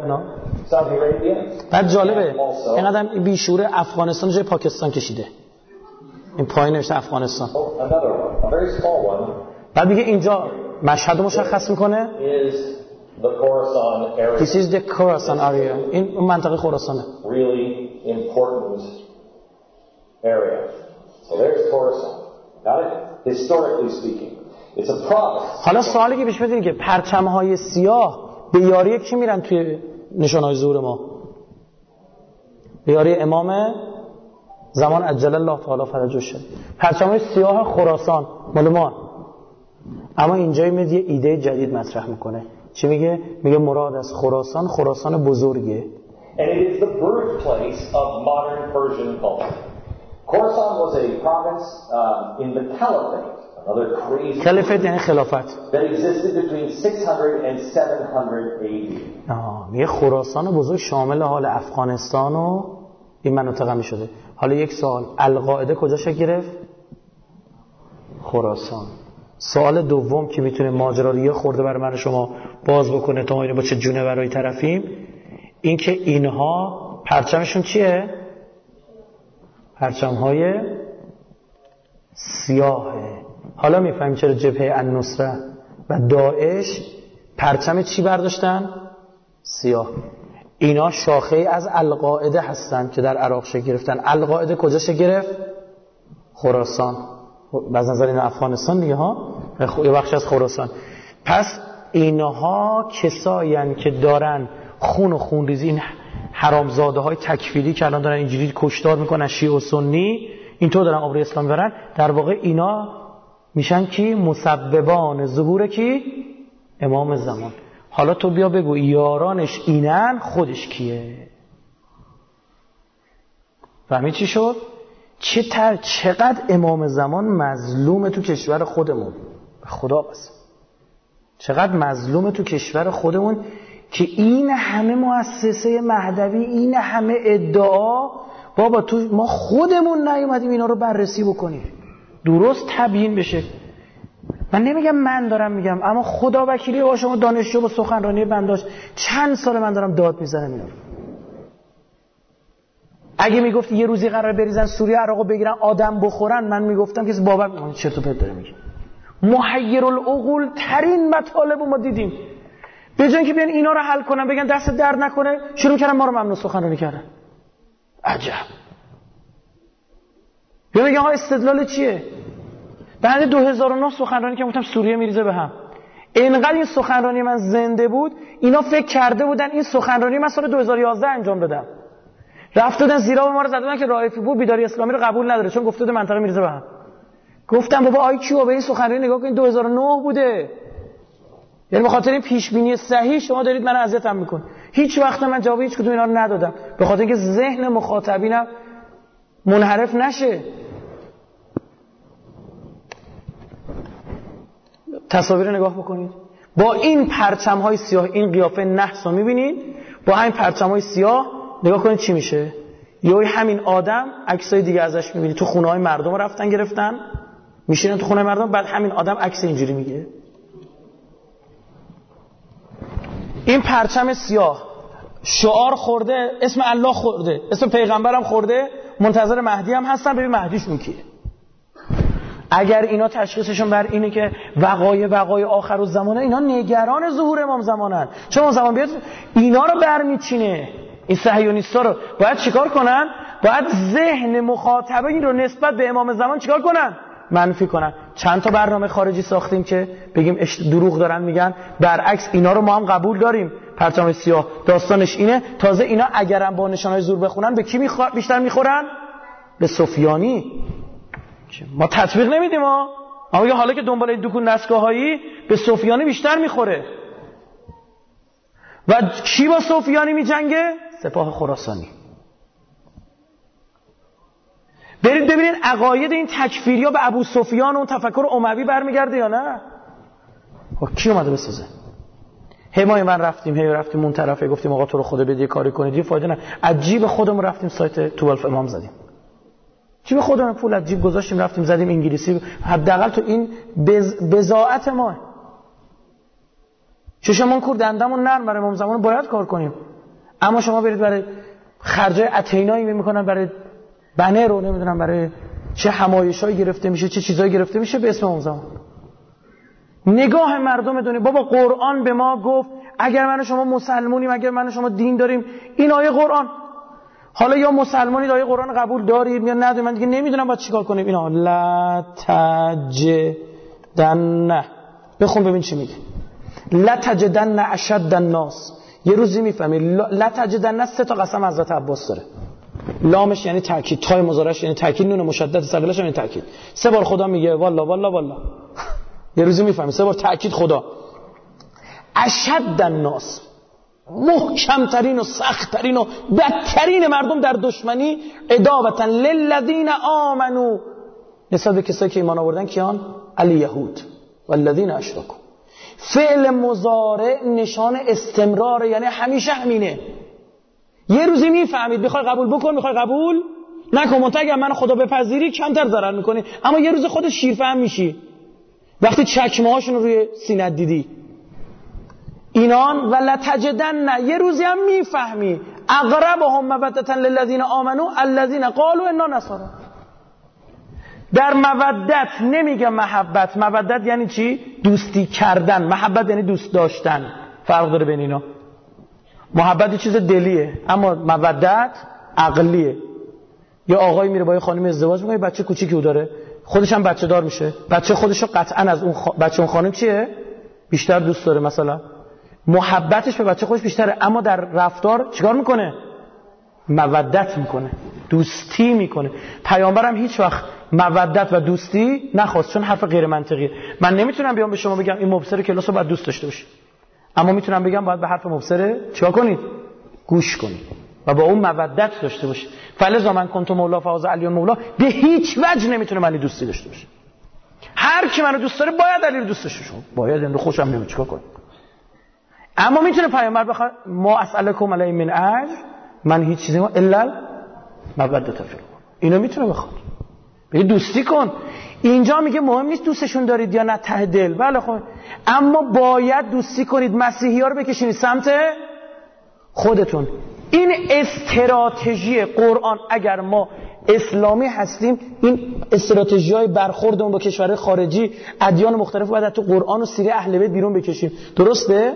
بعد جالبه اینقدر بیشوره افغانستان جای پاکستان کشیده. این پایین نوشته افغانستان. Oh, another one, a very small one, بعد میگه اینجا مشهد مشخص می‌کنه. The Khorasan area. This is the Khorasan area این اون منطقه خراسانه really important area. So there's Khorasan. Got it? Historically speaking, it's a province. حالا سوالی که پیش میاد که پرچم های سیاه به یاری کی میرن توی نشان های ظهور ما به یاری امام زمان عجل الله تعالی فرجه شد پرچم های سیاه خراسان مال ما اما اینجا میاد یه ایده جدید مطرح می‌کنه چی میگه؟ میگه مراد از خراسان خراسان بزرگه. And it is the birthplace of modern Persian culture. Khorasan was a province um, in the Caliphate, another crazy کلفت یعنی خلافت that existed between 600 and 700 AD. آه، میگه خراسان بزرگ شامل حال افغانستان و این مناطق می شده حالا یک سوال القاعده کجا شکل گرفت؟ خراسان. سوال دوم که می‌تونه ماجرا رو یه خورده برای من شما باز بکنه تا ما اینو با چه جونه برای طرفیم این که اینها پرچمشون چیه؟ پرچم های سیاهه. حالا می‌فهمیم چرا جبهه النصره و داعش پرچم چی برداشتن؟ سیاه. اینا شاخه از القاعده هستن که در عراق شکل گرفتن. القاعده کجا خراسان. از نظر این افغانستان دیگه ها؟ یه بخش از خراسان. پس اینها کساین که دارن خون و خونریزی این حرامزاده های تکفیری که الان دارن اینجوری کشتار می‌کنن شیعه و سنی اینطور دارن آبروی اسلام می‌برن. در واقع اینا میشن کی؟ مسببان ظهور کی؟ امام زمان. حالا تو بیا بگو یارانش اینن خودش کیه؟ فهمید چی شد؟ چه تر چقدر امام زمان مظلوم تو کشور خودمون؟ خدا قسم چقدر مظلوم تو کشور خودمون که این همه مؤسسه مهدوی این همه ادعا بابا تو ما خودمون نیومدیم اینا رو بررسی بکنیم. درست تبیین بشه. من نمیگم من دارم میگم اما خدا وکیلی با شما دانشجو با سخنرانی بنداش چند سال من دارم داد می‌زنم اینا رو. اگه می‌گفت یه روزی قرار بریزن سوریه عراقو بگیرن آدم بخورن من می‌گفتم که باور چرت و پرت داره میگه محیر العقول ترین مطالب ما دیدیم. به جای که بیان اینا رو حل کنن بگن دست درد نکنه شروع کردن ما رو ممنوع سخنرانی کردن. عجب. بیا بگن آقا استدلال چیه؟ بعد 2009 سخنرانی که گفتم سوریه میریزه به هم. اینقدر این سخنرانی من زنده بود اینا فکر کرده بودن این سخنرانی من سال 2011 انجام دادم رفت دادن زیرا ما رو زدن که رائفی بود بیداری اسلامی رو قبول نداره. چون گفته منطقه میریزه به هم گفتم بابا آی کیو به این سخنرانی نگاه کن 2009 بوده. یعنی به خاطر این پیش بینی صحیح شما دارید من اذیتم میکن هیچ وقت من جواب هیچ کدوم اینا رو ندادم. به خاطر اینکه ذهن مخاطبینم منحرف نشه. تصاویر نگاه بکنید. با این پرچم های سیاه این قیافه نحس رو می‌بینید. با این پرچم های سیاه نگاه کنید چی میشه؟ یه همین آدم عکسای دیگه ازش می‌بینید تو خونه های مردم رفتن گرفتن. میشینن تو خونه مردم بعد همین آدم عکس اینجوری میگه این پرچم سیاه. شعار خورده اسم الله خورده اسم پیغمبرم خورده منتظر مهدی هم هستن. ببین مهدیشون کیه؟ اگر اینا تشخیصشون بر اینه که وقای وقای آخر و زمانه اینا نگران ظهور امام زمانن. چون زمان؟ بیاد اینا رو برمیچینه. این صهیونیستا رو باید چیکار کنن؟ باید ذهن مخاطبه این رو نسبت به امام زمان چیکار کنن؟ منفی کنن. چند تا برنامه خارجی ساختیم که بگیم دروغ دارن میگن. برعکس اینا رو ما هم قبول داریم. پرچم سیاه. داستانش اینه. تازه اینا اگرم با نشانهای زور بخونن به کی میخوا... بیشتر می‌خورن؟ به سفیانی. ما تطبیق نمیدیم ها. اما حالا که دنبال این دکون دستگاهایی به سفیانی بیشتر می‌خوره. و کی با سفیانی میجنگه؟ سپاه خراسانی. برید ببینید عقاید این تکفیری ها به ابو سفیان و تفکر اموی برمیگرده یا نه؟ خب کی اومده بسازه؟ هی ما من رفتیم هی رفتیم اون طرفه گفتیم آقا تو رو خدا بده کاری کنید یه فایده نه. عجیب خودمون رفتیم سایت توالف امام زدیم. جیب خودمون پول از جیب گذاشتیم رفتیم زدیم انگلیسی. حداقل تو این بز... بزاعت ما. چشمون کور دندمون نرم برای امام زمان باید کار کنیم. اما شما برید برای خرجای اتینایی می‌کنن برای بنر رو نمی‌دونم برای چه همایشایی گرفته میشه چه چیزایی گرفته میشه به اسم امام زمان. نگاه مردم دنیا. بابا قرآن به ما گفت اگر من شما مسلمونیم اگر من شما دین داریم این آیه قرآن. حالا یا مسلمانی آیه قرآن قبول داریم یا نداریم من دیگه نمی‌دونم باید چیکار کنیم. اینا لا تجدن. بخون ببین چی میگه. لا تجدن اشد الناس. یه روزی می‌فهمی. لا تجدن سه تا قسم حضرت عباس داره. لامش یعنی تاکید تای مزارش یعنی تاکید نون مشدد ثقلش یعنی تاکید سه بار خدا میگه والا والا والا (laughs) یه روزی می‌فهمی. سه بار تاکید خدا. اشد الناس. محکمترین و سختترین و بدترین مردم در دشمنی اداوتا للذین آمنو نسبت به کسایی که ایمان آوردن کیان؟ علی یهود. والذین اشرکو فعل مزارع نشان استمرار یعنی همیشه همینه. یه روزی می‌فهمید می‌خوای قبول بکن می‌خوای قبول؟ نکن منتها اگر من خدا بپذیری کمتر ضرر می‌کنی. اما یه روز خود شیرفهم میشی. وقتی چکمه هاشون روی سینت دیدی. اینان و لتجدن نه یه روزی هم می‌فهمی. اقرب هم مودتا للذین آمنو الذین قالوا انا نصارا در مودت نمیگه محبت. مودت یعنی چی؟ دوستی کردن. محبت یعنی دوست داشتن. فرق داره بین اینا. محبت چیز دلیه. اما مودت عقلیه. یا آقای میره با یه خانم ازدواج می‌کنه بچه کوچیکی او داره. خودش هم بچه دار میشه. بچه خودشو قطعا از اون بچه اون خانم چیه؟ بیشتر دوست داره مثلا. محبتش به بچه خودش بیشتره. اما در رفتار چیکار می‌کنه؟ مودت می‌کنه. دوستی می‌کنه. پیامبرم هیچ وقت مودت و دوستی نخواست چون حرف غیر منطقیه. من نمی‌تونم بیام به شما بگم این مبصر کلاس رو باید دوست داشته باشید اما می‌تونم بگم باید به حرف مبصره چیکار کنید؟ گوش کنید و با اون مودت داشته باشید فلزا من کنت مولا فاز علی مولا به هیچ وجه نمی‌تونه منی دوستی داشته باشه هر کی منو دوست داره باید علی رو دوست داشته باشه. باید این رو خوشم نمیاد چیکار کنم اما می‌تونه پیامبر بخواد ما اسالکم علی من اجر من هیچ چیزی ما الا مودت فی اینو می‌تونه بخواد. بگه دوستی کن. اینجا میگه مهم نیست دوستشون دارید یا نه ته دل. بله خب. اما باید دوستی کنید مسیحی ها رو بکشید سمت خودتون. این استراتژی قرآن اگر ما اسلامی هستیم این استراتژی های برخوردمون با کشورهای خارجی ادیان مختلف باید تو قرآن و سیره اهل بیت بیرون بکشیم. درسته؟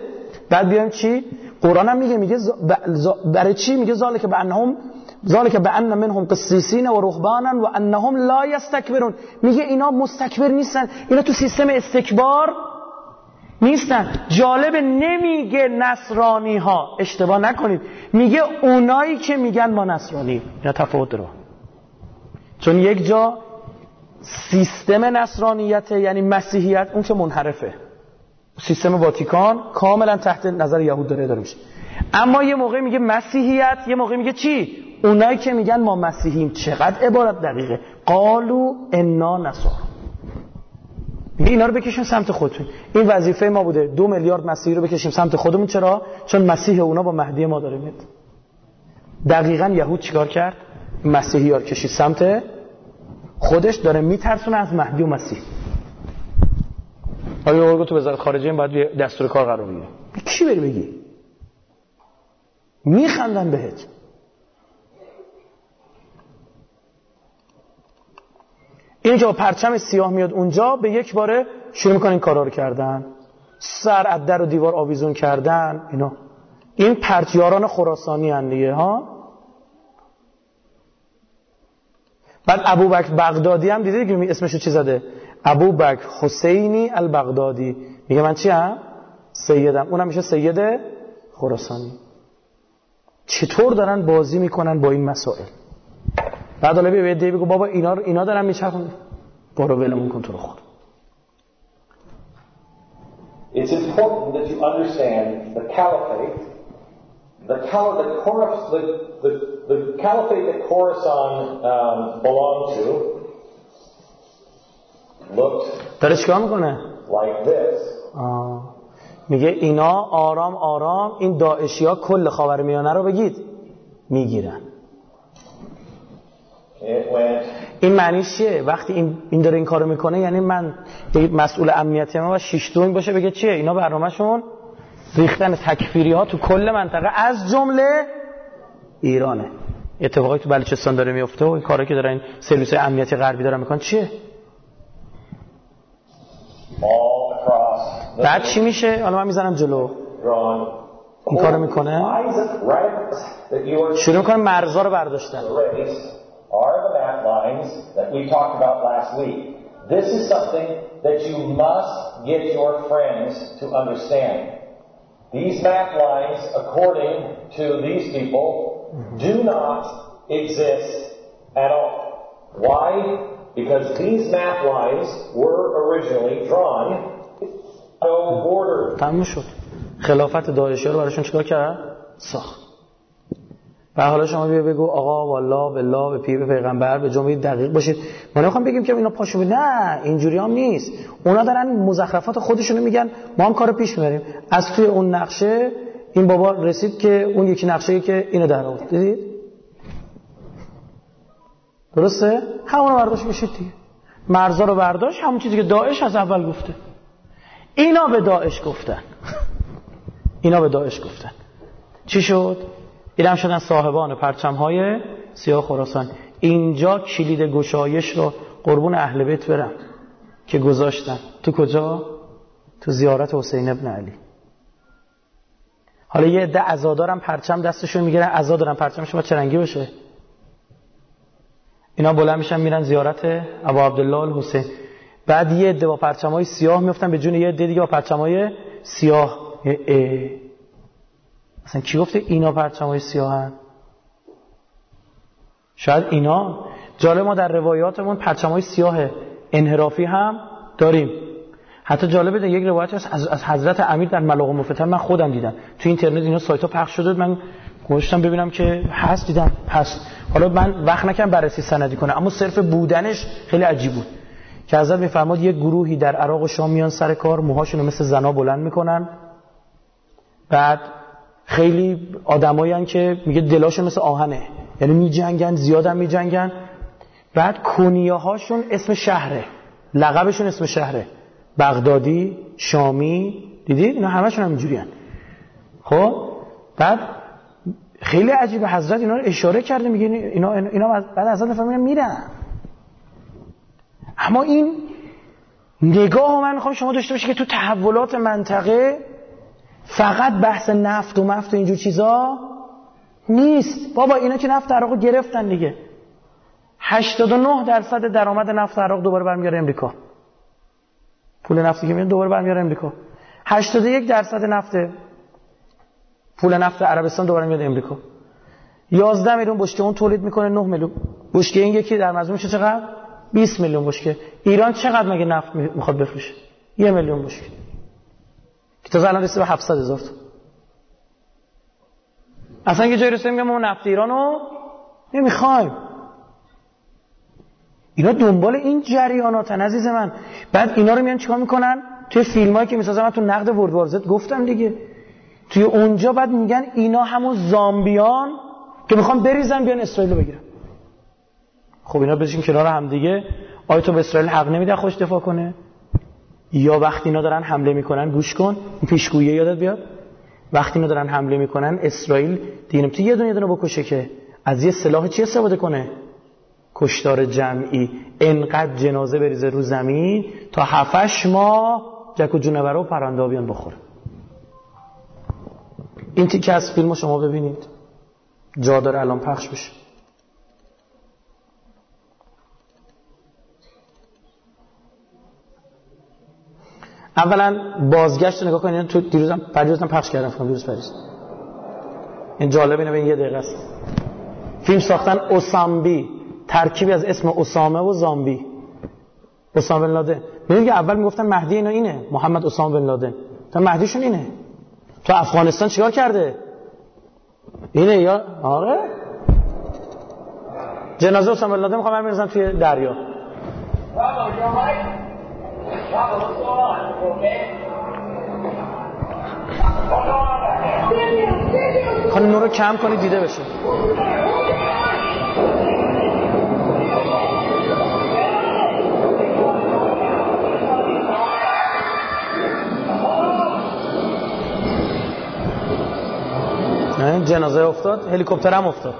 بعد بیایم چی؟ قرآن هم میگه میگه برای چی؟ میگه ذالک به انهم ذالک به ان منهم قسیسین و رهبانا و انهم لا یستکبرون. میگه اینا مستکبر نیستن. اینا تو سیستم استکبار نیستن. جالب نمیگه نصرانی ها اشتباه نکنید. میگه اونایی که میگن ما نصرانی. یا تفاوت داره. چون یک جا سیستم نصرانیت یعنی مسیحیت اون که منحرفه. سیستم واتیکان کاملا تحت نظر یهود داره داره میشه. اما یه موقع میگه مسیحیت یه موقع میگه چی؟ اونایی که میگن ما مسیحیم چقدر عبارت دقیقه. قالو انا نصار اینا رو بکشیم سمت خودتون. این وظیفه ما بوده. دو میلیارد مسیحی رو بکشیم سمت خودمون. چرا؟ چون مسیح اونا با مهدی ما داره میاد. دقیقا یهود چیکار کرد؟ مسیحی ها کشید سمت خودش. داره میترسونه از مهدی و مسیح. آیا اورگو تو وزارت خارجه این باید دستور کار قرار بگیره. کی بری بگی؟ میخندن بهت. اینجا پرچم سیاه میاد اونجا به یک باره شروع می‌کنن این کارا رو کردن. سر از در و دیوار آویزون کردن. اینا. این پرتیاران خراسانی هن دیگه ها؟ بعد ابو بکر بغدادی هم دیده که اسمشو چی زده؟ ابو بکر حسینی البغدادی. میگه من چی هم؟ سیدم. اونم میشه سید خراسانی. چطور دارن بازی می‌کنن با این مسائل؟ بعد حالا به دی بگو. بابا اینا اینا دارن میچرخن برو ولمون کن تو رو خود It's important that you understand the caliphate, the, cal the, the, the, the caliphate that Khorasan um, belonged to داره چیکار می‌کنه؟ like this. آه. میگه اینا آرام آرام این داعشی ها کل خاورمیانه رو بگید می‌گیرن. این معنیش چیه؟ وقتی این این داره این کارو می‌کنه یعنی من مسئول امنیتی ما و شش باشه بگه چیه؟ اینا برنامهشون ریختن تکفیری ها تو کل منطقه از جمله ایرانه. اتفاقی تو بلوچستان داره میفته و این کاری که دارن سرویس امنیتی غربی دارن می‌کنن چیه؟ بعد چی میشه حالا من می‌زنم جلو این کارو می‌کنه شروع می‌کنه مرزا رو برداشتن. This is something that you must get your friends to understand. These map lines, according to these people, do not exist at all. Why? Because these map lines were originally drawn no border. تموم شد. خلافت داعشی رو براشون چیکار کرد؟ ساخت. و حالا شما بیا بگو آقا والله بالله به پیر پیغمبر به جمله دقیق باشید. ما نمی‌خوام بگیم که اینا پاشو نه اینجوری هم نیست. اونا دارن مزخرفات خودشونو میگن. ما هم کارو پیش می‌بریم. از توی اون نقشه این بابا رسید که اون یکی نقشه که اینو در آورد. دیدید؟ درسته؟ همونو برداشت بشید دیگه. مرزا رو برداشت همون چیزی که داعش از اول گفته. اینا به داعش گفتن. (laughs) اینا به داعش گفتن. چی شد؟ ایران شدن صاحبان پرچم های سیاه خراسان. اینجا کلید گشایش رو قربون اهل بیت برم که گذاشتن. تو کجا؟ تو زیارت حسین ابن علی. حالا یه عده عزادارم پرچم دستشون می‌گیرن. عزادارم پرچمشون با چرنگی باشه. اینا بلند میشن میرن زیارت ابا عبدالله الحسین. بعد یه عده با پرچمای سیاه میفتن به جون یه عده دیگه با پرچمای سیاه. اه اه. اصلا کی گفته اینا پرچمای سیاهن؟ شاید اینا. جالب ما در روایاتمون پرچمای سیاه انحرافی هم داریم. حتی جالبه یک روایت از, از حضرت امیر در ملاق مفتن من خودم دیدم. تو اینترنت اینا سایت ها پخش شده من گوشتم ببینم که هست دیدم هست. حالا من وقت نکردم بررسی سندی کنه اما صرف بودنش خیلی عجیب بود. که حضرت میفرماد یک گروهی در عراق و شام میان سر کار موهاشون رو مثل زنا بلند می‌کنن. بعد خیلی آدمایی که میگه دلاشون مثل آهنه. یعنی میجنگن زیادم میجنگن. بعد کنیه هاشون اسم شهره. لقبشون اسم شهره. بغدادی شامی دیدید اینا همشون هم اینجوری خب؟ بعد خیلی عجیبه. حضرت اینا اشاره کرده میگه اینا اینا بعد حضرت می‌فهمن میرن. اما این نگاه من می‌خوام شما داشته باشید که تو تحولات منطقه فقط بحث نفت و مفت و اینجور چیزا نیست. بابا اینا که نفت عراق گرفتن دیگه. 89 درصد درآمد نفت عراق دوباره برمیاره امریکا. پول نفتی که میاد دوباره برمیاره امریکا. 81 درصد نفت پول نفت عربستان دوباره میاد امریکا. 11 میلیون بشکه اون تولید می‌کنه 9 میلیون. بشکه این یکی در مجموع چه چقدر؟ 20 میلیون بشکه. ایران چقدر مگه نفت می‌خواد بفروشه؟ یه میلیون بشکه. که تا الان رسید به 700 هزار تا. اصلا یه جایی رسید میگم ما نفت ایرانو نمی‌خوایم. اینا دنبال این جریاناتن عزیز من. بعد اینا رو میان چیکار می‌کنن؟ توی فیلم هایی که می‌سازن من تو نقد ورد وارزت گفتم دیگه. توی اونجا بعد میگن اینا همون زامبیان که می‌خوان بریزن بیان اسرائیل رو بگیرن. خب اینا بشین کنار هم دیگه. آیا تو به اسرائیل حق نمیده خوش دفاع کنه. یا وقتی اینا دارن حمله می‌کنن گوش کن. این پیشگویی یادت بیاد؟ وقتی اینا دارن حمله می‌کنن اسرائیل دیگه تو یه دونه دونه بکشه که از یه سلاح چی استفاده کنه؟ کشتار جمعی. انقدر جنازه بریزه رو زمین تا هفتش ماه جک و جونوره و پرنده بیان بخوره این تیکه از فیلم شما ببینید. جا داره الان پخش بشه. اولا بازگشت نگاه کنید. تو دیروزم پریروزم پخش کردم. فیلم دیروز پریز این جالب اینه به یه دقیقه است. فیلم ساختن اوسامبی. ترکیبی از اسم اسامه و زامبی. اسامه بن لادن. که اول می‌گفتن مهدی اینا اینه. محمد اسامه بن لادن. تا مهدیشون اینه. تو افغانستان چیکار کرده؟ اینه یا؟ آره. جنازه اسامه بن لادن می‌خوام من بریزم توی دریا. خانم نور کم کنید دیده بشه. جنازه افتاد هلیکوپتر هم افتاد.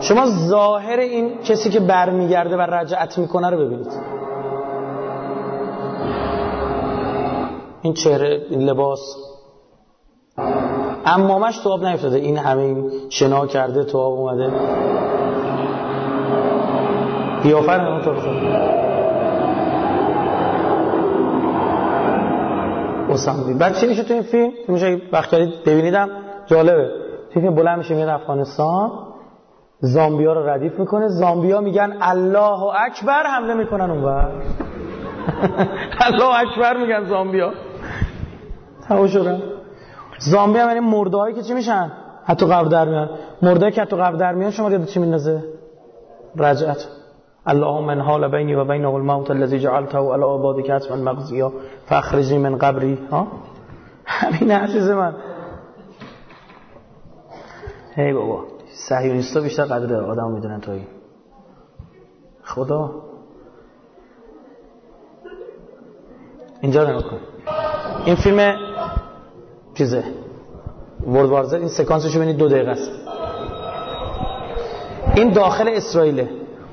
شما ظاهر این کسی که برمیگرده و رجعت می‌کنه رو ببینید. این چهره این لباس امامش تو آب نیفتاده. این همه شنا کرده تو آب اومده قیافر همونطور اسام بعد چی میشه تو این فیلم؟ میشه وقت ببینیدم. جالبه. فیلم بلند میشه میاد افغانستان. زامبیا رو ردیف می‌کنه. زامبیا میگن الله اکبر حمله می‌کنن اونور (laughs) الله اکبر میگن زامبیا. تمام زامبی هم یعنی مرده هایی که چی میشن؟ حتی قبر در میان. مرده که حتی قبر در میان شما یاد چی میندازه؟ رجعت. اللهم من حال بینی و بین الموت الذي جعلته على عبادك حتما مغزیا فاخرجني من قبری. ها؟ همین عزیز من. هی بابا صهیونیستا بیشتر قدر آدم می‌دونن توی خدا. اینجا کن. این فیلم چیزه؟ ورد وارزر این سکانسش ببینید دو دقیقه است. این داخل اسرائیله.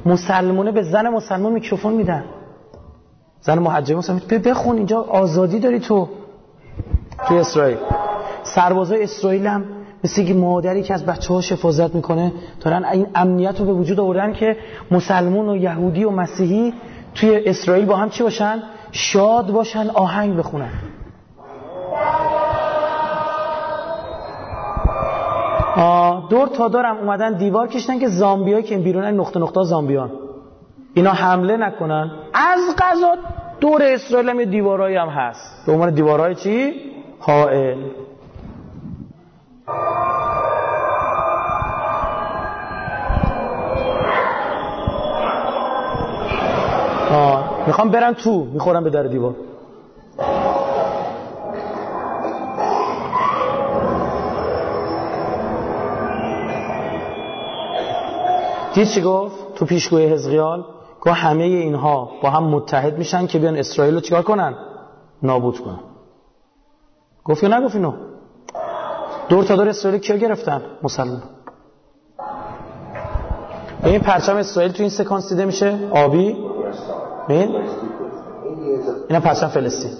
مسلمونه به زن مسلمان میکروفون میدن. زن محجب مسلمان. بخون اینجا آزادی داری تو. تو اسرائیل. سربازای اسرائیل هم مثل که مادری که از بچه ها حفاظت می‌کنه دارن این امنیت رو به وجود آوردن که مسلمون و یهودی و مسیحی توی اسرائیل با هم چی باشن؟ شاد باشن آهنگ بخونن. دور تا دارم اومدن دیوار کشتن که زامبیایی که بیرونن نقطه نقطه زامبیان. اینا حمله نکنن. از قضا دور اسرائیل هم یه هم هست. به عنوان دیوارای چی؟ حائل. آه. می‌خوام برم تو. می‌خورم به در دیوار. دید چی گفت؟ تو پیشگوی حزقیال گفت همه اینها با هم متحد میشن که بیان اسرائیل رو چیکار کنن؟ نابود کنن. گفت یا نگفت اینو؟ دور تا دور اسرائیل کیا گرفتن؟ مسلمان. این پرچم اسرائیل تو این سکانس دیده میشه؟ آبی؟ این اینا پرچم فلسطین.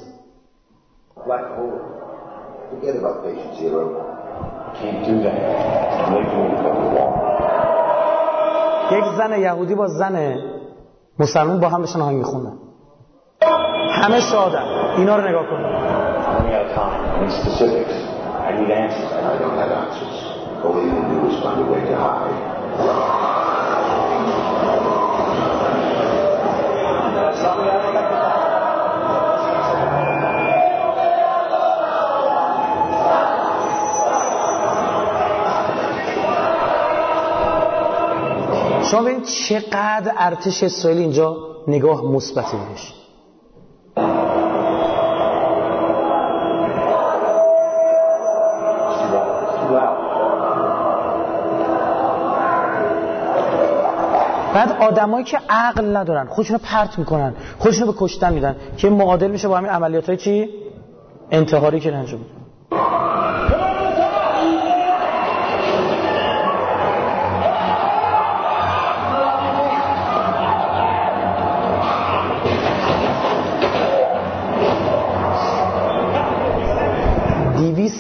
یک زن یهودی با زن مسلمان با هم بشن آهنگ می‌خونن همه شادن اینا رو نگاه کن. شما ببینید چقدر ارتش اسرائیل اینجا نگاه مثبتی بهش. بعد آدمایی که عقل ندارن خودشونو پرت می‌کنن خودشونو به کشتن میدن که معادل میشه با همین عملیات های چی؟ انتحاری که انجام میدن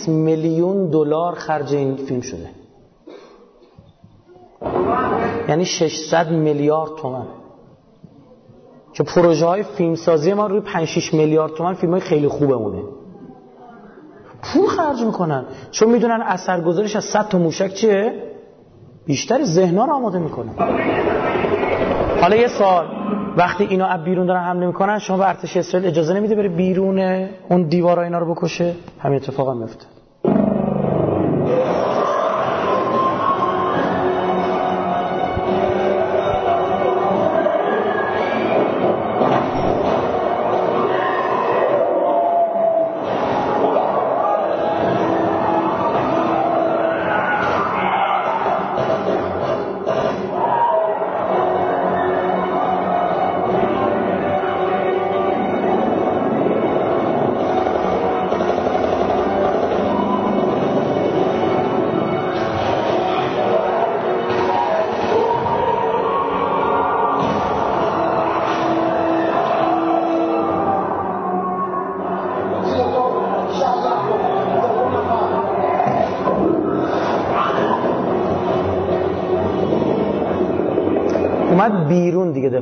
میلیون دلار خرج این فیلم شده. یعنی 600 میلیارد تومن. که پروژه های فیلمسازی ما روی 5 6 میلیارد تومن فیلم های خیلی خوبمونه. پول خرج می‌کنن. چون می‌دونن اثرگذارش از 100 تا موشک چیه؟ بیشتر ذهنا رو آماده می‌کنه. حالا یه سال وقتی اینا از بیرون دارن حمله می‌کنن شما به ارتش اسرائیل اجازه نمیده بره بیرون اون دیوارا اینا رو بکشه؟ همین اتفاق هم میفته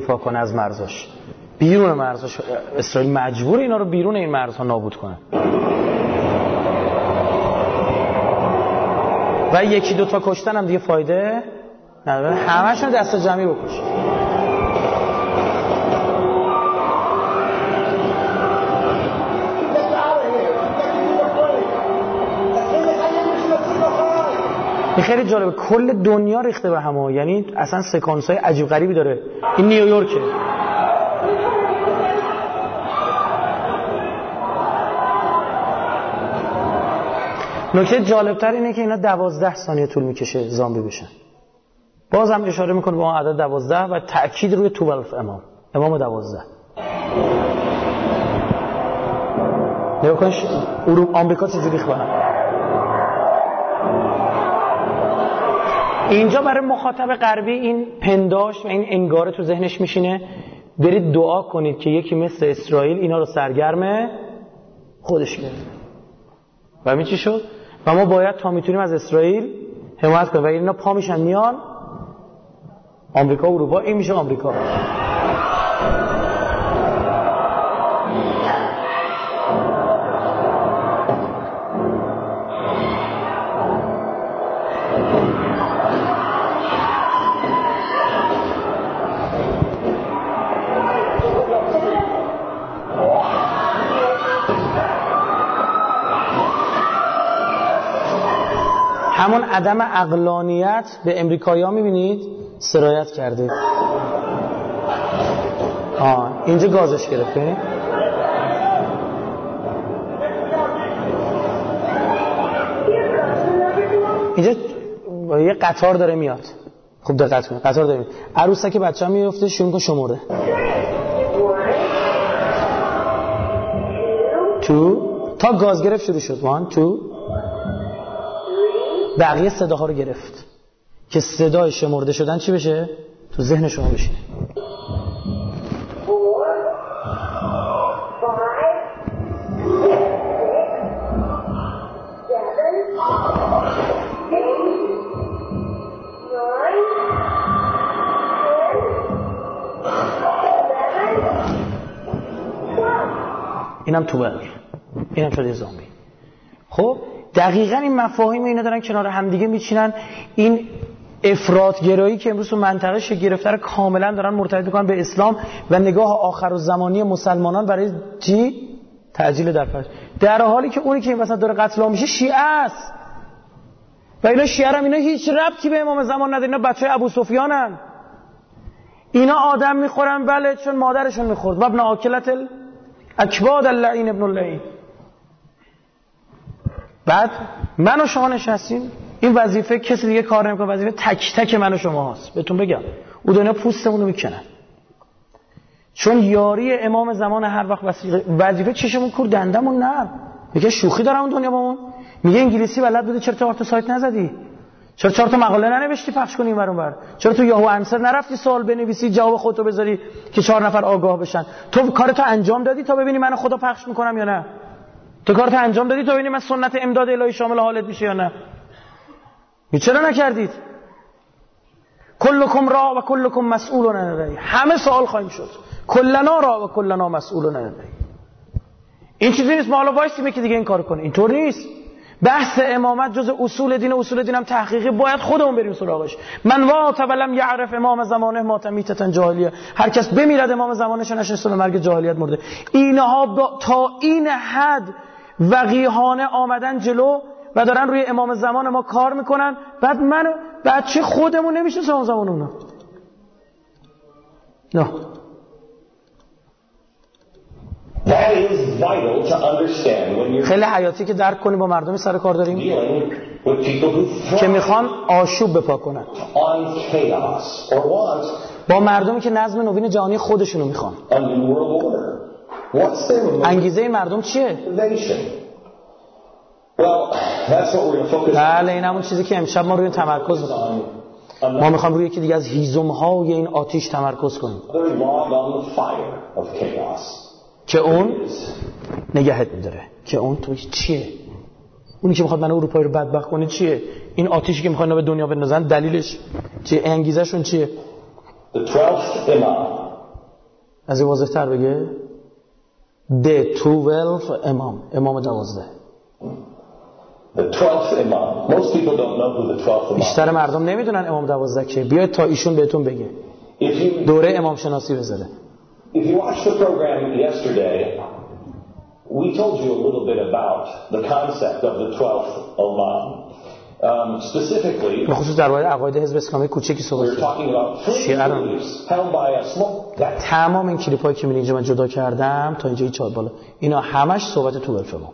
دفاع کنه از مرزاش. بیرون مرزاش اسرائیل مجبور اینا رو بیرون این مرزها نابود کنه. و یکی دوتا کشتن هم دیگه فایده نداره. همشون دست جمعی بکش خیلی جالبه. کل دنیا ریخته به همه. یعنی اصلا سکانس های عجیب غریبی داره. این نیویورکه. نکته جالبتر اینه که اینا دوازده ثانیه طول می‌کشه زامبی بشن. باز هم اشاره می‌کنه به اون عدد دوازده و تأکید روی توبلف امام. امام دوازده. نگاه کنش. آمریکا چجوری خواهن اینجا برای مخاطب غربی این پنداش و این انگاره تو ذهنش میشینه. برید دعا کنید که یکی مثل اسرائیل اینا رو سرگرمه خودش گرفت و همین چی شد؟ و ما باید تا می‌تونیم از اسرائیل حمایت کنیم. و اینا پا میشن میان آمریکا و اروپا. این میشه آمریکا. عدم اقلانیت به امریکایی ها می‌بینید؟ سرایت کرده. آه اینجا گازش گرفته. اینجا یه قطار داره میاد. خوب دقت کنید قطار داره میاد. عروسک بچه هم میفته شون کن شمرده تو تا گاز گرفت شروع شد. وان تو بقیه صداها رو گرفت. که صدای شمرده شدن چی بشه؟ تو ذهن شما بشه. اینم تو بر. اینم شده زامبی خب دقیقا این مفاهیم اینا دارن کنار همدیگه میچینن. این افراد گرایی که امروز تو منطقه شکل گرفته رو کاملا دارن مرتبط می‌کنن به اسلام و نگاه آخر و زمانی مسلمانان برای چی؟ تعجیل در فرش. در حالی که اونی که این وسط داره قتل میشه شیعه است. و اینا شیعه هم اینا هیچ ربطی به امام زمان نداره. اینا بچه ابو سفیانن اینا آدم می‌خورن بله چون مادرشون می‌خورد. و ابن آکلت اکباد اللعین ابن اللعین بعد من و شما نشستیم. این وظیفه کسی دیگه کار نمی‌کنه وظیفه تک تک من و شما هست بهتون بگم. او دنیا پوستمون رو می‌کنن چون یاری امام زمان هر وقت وظیفه چشمون کور دندمون نه. میگه شوخی دارم اون دنیا اون. میگه انگلیسی بلد بودی چرا تو سایت نزدی؟ چرا چهار تا مقاله ننوشتی پخش کنی اینور اونور؟ چرا تو یاهو انسر نرفتی سوال بنویسی جواب خودتو بذاری که چهار نفر آگاه بشن؟ تو کارتو انجام دادی تا ببینی من خدا پخش می‌کنم یا نه؟ تو کارتو انجام دادی؟ تا ببینی من سنت امداد الهی شامل حالت میشه یا نه؟ چرا نکردید؟ کلکم را و کلکم مسئول عن همه سوال خواهیم شد. کلنا را و کلنا مسئول عن این چیزی نیست. ما حالا وایسیم که دیگه این کار کنه. اینطور نیست. بحث امامت جز اصول دین اصول دینم تحقیقی. باید خودمون بریم سراغش. من وات ولم یعرف امام زمانه ماتمیتتن جاهلیه. هر کس بمیرد امام زمانش نشسته به مرگ جاهلیت مرده. اینها تا این حد وقیهانه آمدن جلو و دارن روی امام زمان ما کار می‌کنن. بعد من بچه خودمون نمیشه امام زمان اونا؟ نه. خیلی حیاتی که درک کنی با مردمی سر کار داریم. که می‌خوان آشوب بپا کنن. با مردمی که نظم نوین جهانی خودشونو می‌خوان. انگیزه مردم چیه؟ بله این همون چیزی که امشب ما روی تمرکز می‌کنیم ما می‌خوام روی یکی دیگه از هیزم های این آتیش تمرکز کنیم. که اون نگهت میداره. که اون تو چیه؟ اونی که می‌خواد من اروپایی رو بدبخت کنه چیه؟ این آتیشی که می‌خواد به دنیا بندازن دلیلش چیه؟ انگیزشون چیه. از این واضح تر بگه؟ The twelve امام امام دوازده The twelfth imam. Most people don't know who the twelfth imam بیشتر is. مردم نمی‌دونن امام دوازده که بیاید تا ایشون بهتون بگه دوره امام شناسی بذاره if you watched the program yesterday, we told you a little bit about the concept of the twelfth imam. Um, specifically, به خصوص در مورد عقاید حزب اسلامی کوچکی صحبت کردیم. تمام این کلیپ هایی که من اینجا من جدا کردم تا اینجا این چهار بالا. اینا همش صحبت تو امام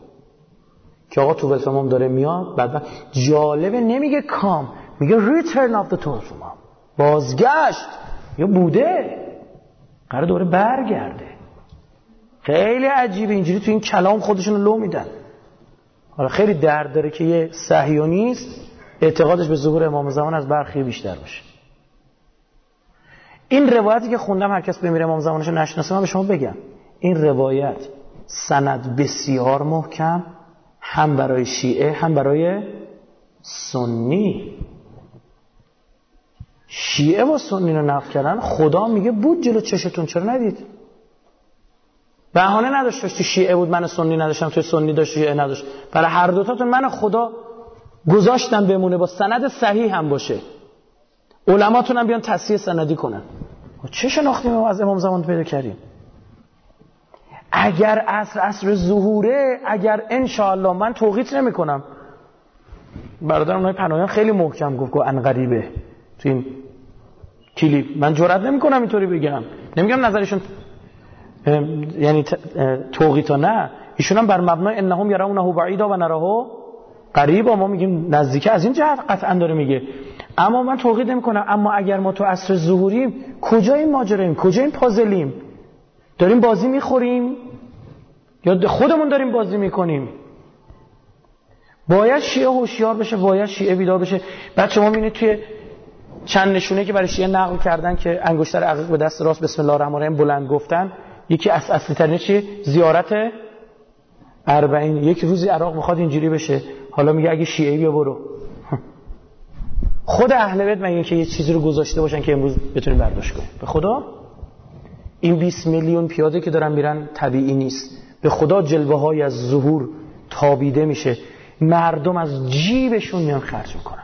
که آقا تو امام داره میاد بعد جالبه نمیگه کام میگه return of the امام بازگشت. یا بوده. قرار دوره برگرده. خیلی عجیبه. اینجوری تو این کلام خودشون لو میدن. حالا خیلی درد داره که یه صهیونیست اعتقادش به ظهور امام زمان از برخی بیشتر باشه. این روایتی که خوندم هر کس بمیره امام زمانش رو نشناسه من به شما بگم. این روایت سند بسیار محکم هم برای شیعه هم برای سنی. شیعه با سنی رو نقل کردن خدا میگه بود جلو چشتون چرا ندید؟ بهانه نداشت تو شیعه بود من سنی نداشتم تو سنی داشت شیعه نداشت. برای هر دوتاتون من خدا گذاشتم بمونه با سند صحیح هم باشه. علماتون هم بیان تصحیح سندی کنن. چه شناختی ما از امام زمان پیدا کردیم؟ اگر عصر عصر ظهوره اگر انشاءالله من توقیت نمی کنم برادرم اونای پناهیان خیلی محکم گفت گفت انقریبه. تو این کلیپ. من جرئت نمی کنم اینطوری بگم. نمیگم نظرشون یعنی توقیتا نه. ایشون هم بر مبنای انهم یرونه بعیدا و نراهو قریبا. ما میگیم نزدیکه از این جهت قطعا داره میگه. اما من توقید نمی کنم اما اگر ما تو عصر ظهوریم کجا این ماجراییم کجا این پازلیم؟ داریم بازی می‌خوریم؟ یا خودمون داریم بازی می‌کنیم؟ باید شیعه هوشیار بشه باید شیعه بیدار بشه. بعد شما می‌بینید توی چند نشونه که برای شیعه نقل کردن که انگشتر عقیق به دست راست بسم الله الرحمن الرحیم بلند گفتن یکی از اصلی ترین چیه زیارت اربعین. یک روزی عراق می‌خواد اینجوری بشه. حالا میگه اگه شیعه بیا برو. خود اهل بیت مگه که یه چیزی رو گذاشته باشن که امروز بتونیم برداشت کنیم؟ به خدا؟ این 20 میلیون پیاده که دارن میرن طبیعی نیست. به خدا جلوه های از ظهور تابیده میشه. مردم از جیبشون میان خرج می‌کنن.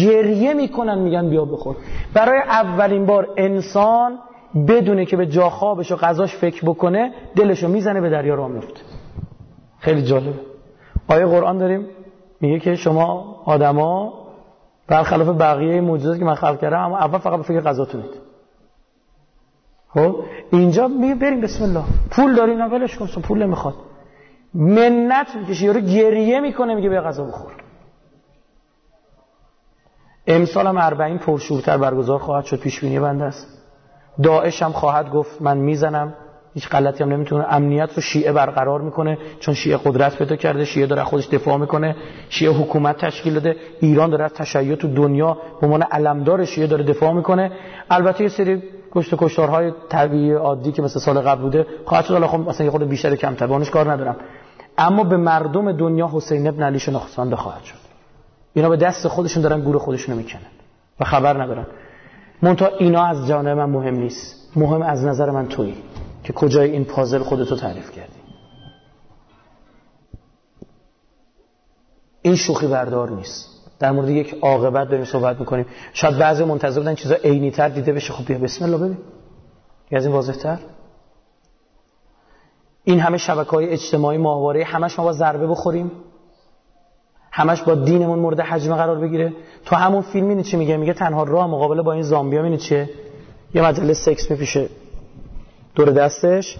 گریه می‌کنن میگن بیا بخور. برای اولین بار انسان بدونه که به جا خوابش و غذاش فکر بکنه دلشو می‌زنه به دریا راه میفته. خیلی جالبه. آیه قرآن داریم میگه که شما آدما برخلاف بقیه موجوداتی که من خلق کردم اما اول فقط به فکر غذاتونید. خب؟ اینجا میگه بریم بسم الله. پول داری؟ نه ولش کن پول نمی‌خواد. منت می‌کشه یارو گریه می‌کنه میگه به غذا بخور. امسال هم 40 پرشورتر برگزار خواهد شد پیش بینی بنده است. داعش هم خواهد گفت من می‌زنم. هیچ غلطی هم نمی‌تونه. امنیت رو شیعه برقرار می‌کنه. چون شیعه قدرت پیدا کرده شیعه داره خودش دفاع می‌کنه. شیعه حکومت تشکیل داده. ایران داره از تشیع تو دنیا به عنوان علمدار شیعه داره دفاع می‌کنه. البته یه سری کشت و کشتارهای طبیعی عادی که مثل سال قبل بوده خواهد شد. خب مثلا یه خود بیشتر کم تبانش کار ندارم. اما به مردم دنیا حسین ابن علی شناختنده خواهد شد. اینا به دست خودشون دارن گور خودشون می‌کنن و خبر ندارن. منتها اینا از جانب من مهم نیست. مهم از نظر من تویی که کجای این پازل خودتو تعریف کردی. این شوخی بردار نیست. در مورد یک عاقبت داریم صحبت می‌کنیم. شاید بعضی منتظر بودن چیزا عینی تر دیده بشه. خب بیا بسم الله ببین. از این واضح تر این همه شبکه های اجتماعی ماهواره همش ما با ضربه بخوریم. همش با دینمون مورد حجم قرار بگیره. تو همون فیلم اینه چی میگه؟ میگه تنها راه مقابله با این زامبیا اینه چیه؟ یه مجله سکس میپیشه دور دستش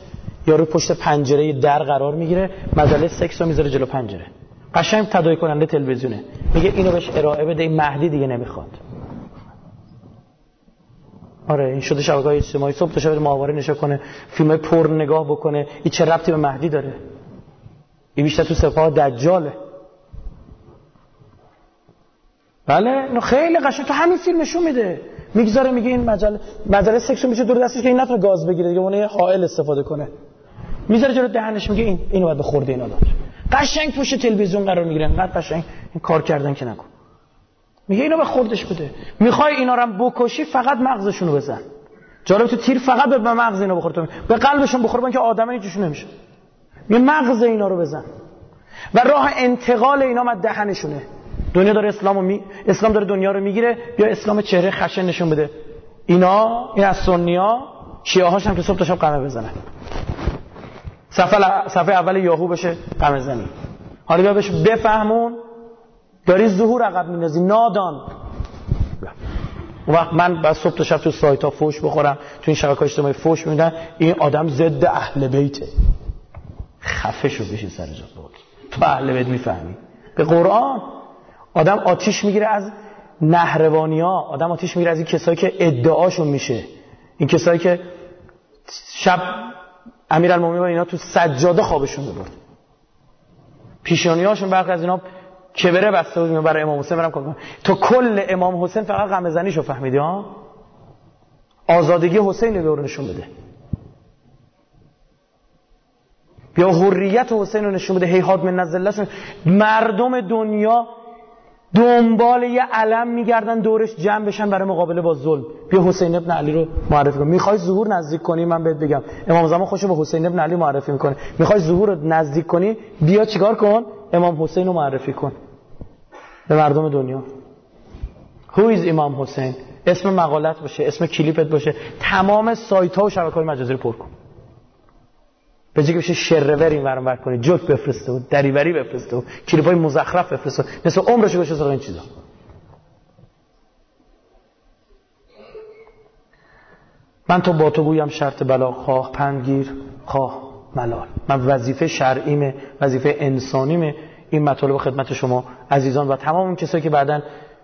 یا رو پشت پنجره در قرار می‌گیره مجله سکس رو می‌ذاره جلو پنجره. قشنگ تداعی کننده تلویزیونه. میگه اینو بهش ارائه بده این مهدی دیگه نمی‌خواد. آره این شده شبکه‌های اجتماعی. صبح تا شب ماهواره نشه کنه فیلم پر نگاه بکنه. این چه ربطی به مهدی داره؟ این بیشتر تو سپاه دجاله. بله اینو خیلی قشنگ. تو همین فیلمشون میده. می‌گذاره میگه این مجله مجله سکشن میشه دور دستش که این نتونه گاز بگیره دیگه اون حائل استفاده کنه. می‌ذاره جلو دهنش میگه این اینو باید به خورده اینا داد. قشنگ پشت تلویزیون قرار می‌گیره. انقدر قشنگ این کار کردن که نکن میگه اینو به خوردش بده. می‌خوای اینا رو بکشی فقط مغزشونو بزن. جالب تو تیر فقط به مغز اینا بخوره تو به قلبشون بخوره با اینکه آدمه هیچشون نمیشه. یه مغز اینا رو بزن. و راه انتقال اینا از دهنشونه. دنیا داره اسلامو می... اسلام داره دنیا رو می‌گیره بیا اسلام چهره خشن نشون بده. اینا این از سنیا شیعه هاش هم که صبح تا شب قمه بزنن. صفحه, صفحه اول یاهو بشه قمه زنی. حالا بیا بهش بفهمون. داری ظهور عقب میندازی نادان. وقت من بعد صبح تا شب تو سایت ها فوش بخورم تو این شبکه اجتماعی فوش میدن این آدم ضد اهل بیته خفه شو بشین سر جات تو اهل بیت می‌فهمی. به قرآن. آدم آتیش می‌گیره از نهروانی ها آدم آتیش می‌گیره از این کسایی که ادعاشون میشه. این کسایی که شب امیر المومنین اینا تو سجاده خوابشون می‌برد. پیشانی هاشون برخی از اینا کبره بسته بود برای امام حسین برم کنم. تو کل امام حسین فقط غم زنیشو فهمیدی ها؟ آزادگی حسین رو نشون بده. یا حریت حسین رو نشون بده. هیهاد من نزلشون مردم دنیا دنبال یه علم میگردن دورش جمع بشن برای مقابله با ظلم. بیا حسین ابن علی رو معرفی کن. می‌خوای ظهور نزدیک کنی؟ من بهت بگم. امام زمان خوشو به حسین ابن علی معرفی می‌کنه. می‌خوای ظهور رو نزدیک کنی؟ بیا چیکار کن؟ امام حسین رو معرفی کن. به مردم دنیا. Who is امام حسین اسم مقالت باشه اسم کلیپت باشه. تمام سایت ها و شبکه های مجازی رو پر کن. به جای که بشه شرور این ورم کنی جوک بفرسته و دریوری بفرسته و کلیپ های مزخرف بفرسته مثل عمرش گوشه سراغ این چیزا. من تو با تو گویم شرط بلا خواه پنگیر خواه ملال. من وظیفه شرعیمه وظیفه انسانیمه. این مطالب خدمت شما عزیزان و تمام اون کسایی که بعدا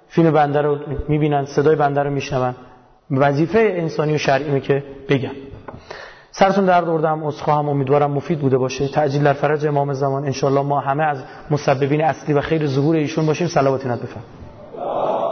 فیلم بنده رو می‌بینن صدای بنده رو میشنون. وظیفه انسانی و شرعیمه که بگم. سرتون درد آوردم هم امیدوارم مفید بوده باشه. تعجیل در فرج امام زمان انشالله ما همه از مسببین اصلی و خیر ظهور ایشون باشیم. صلوات بفرمایید.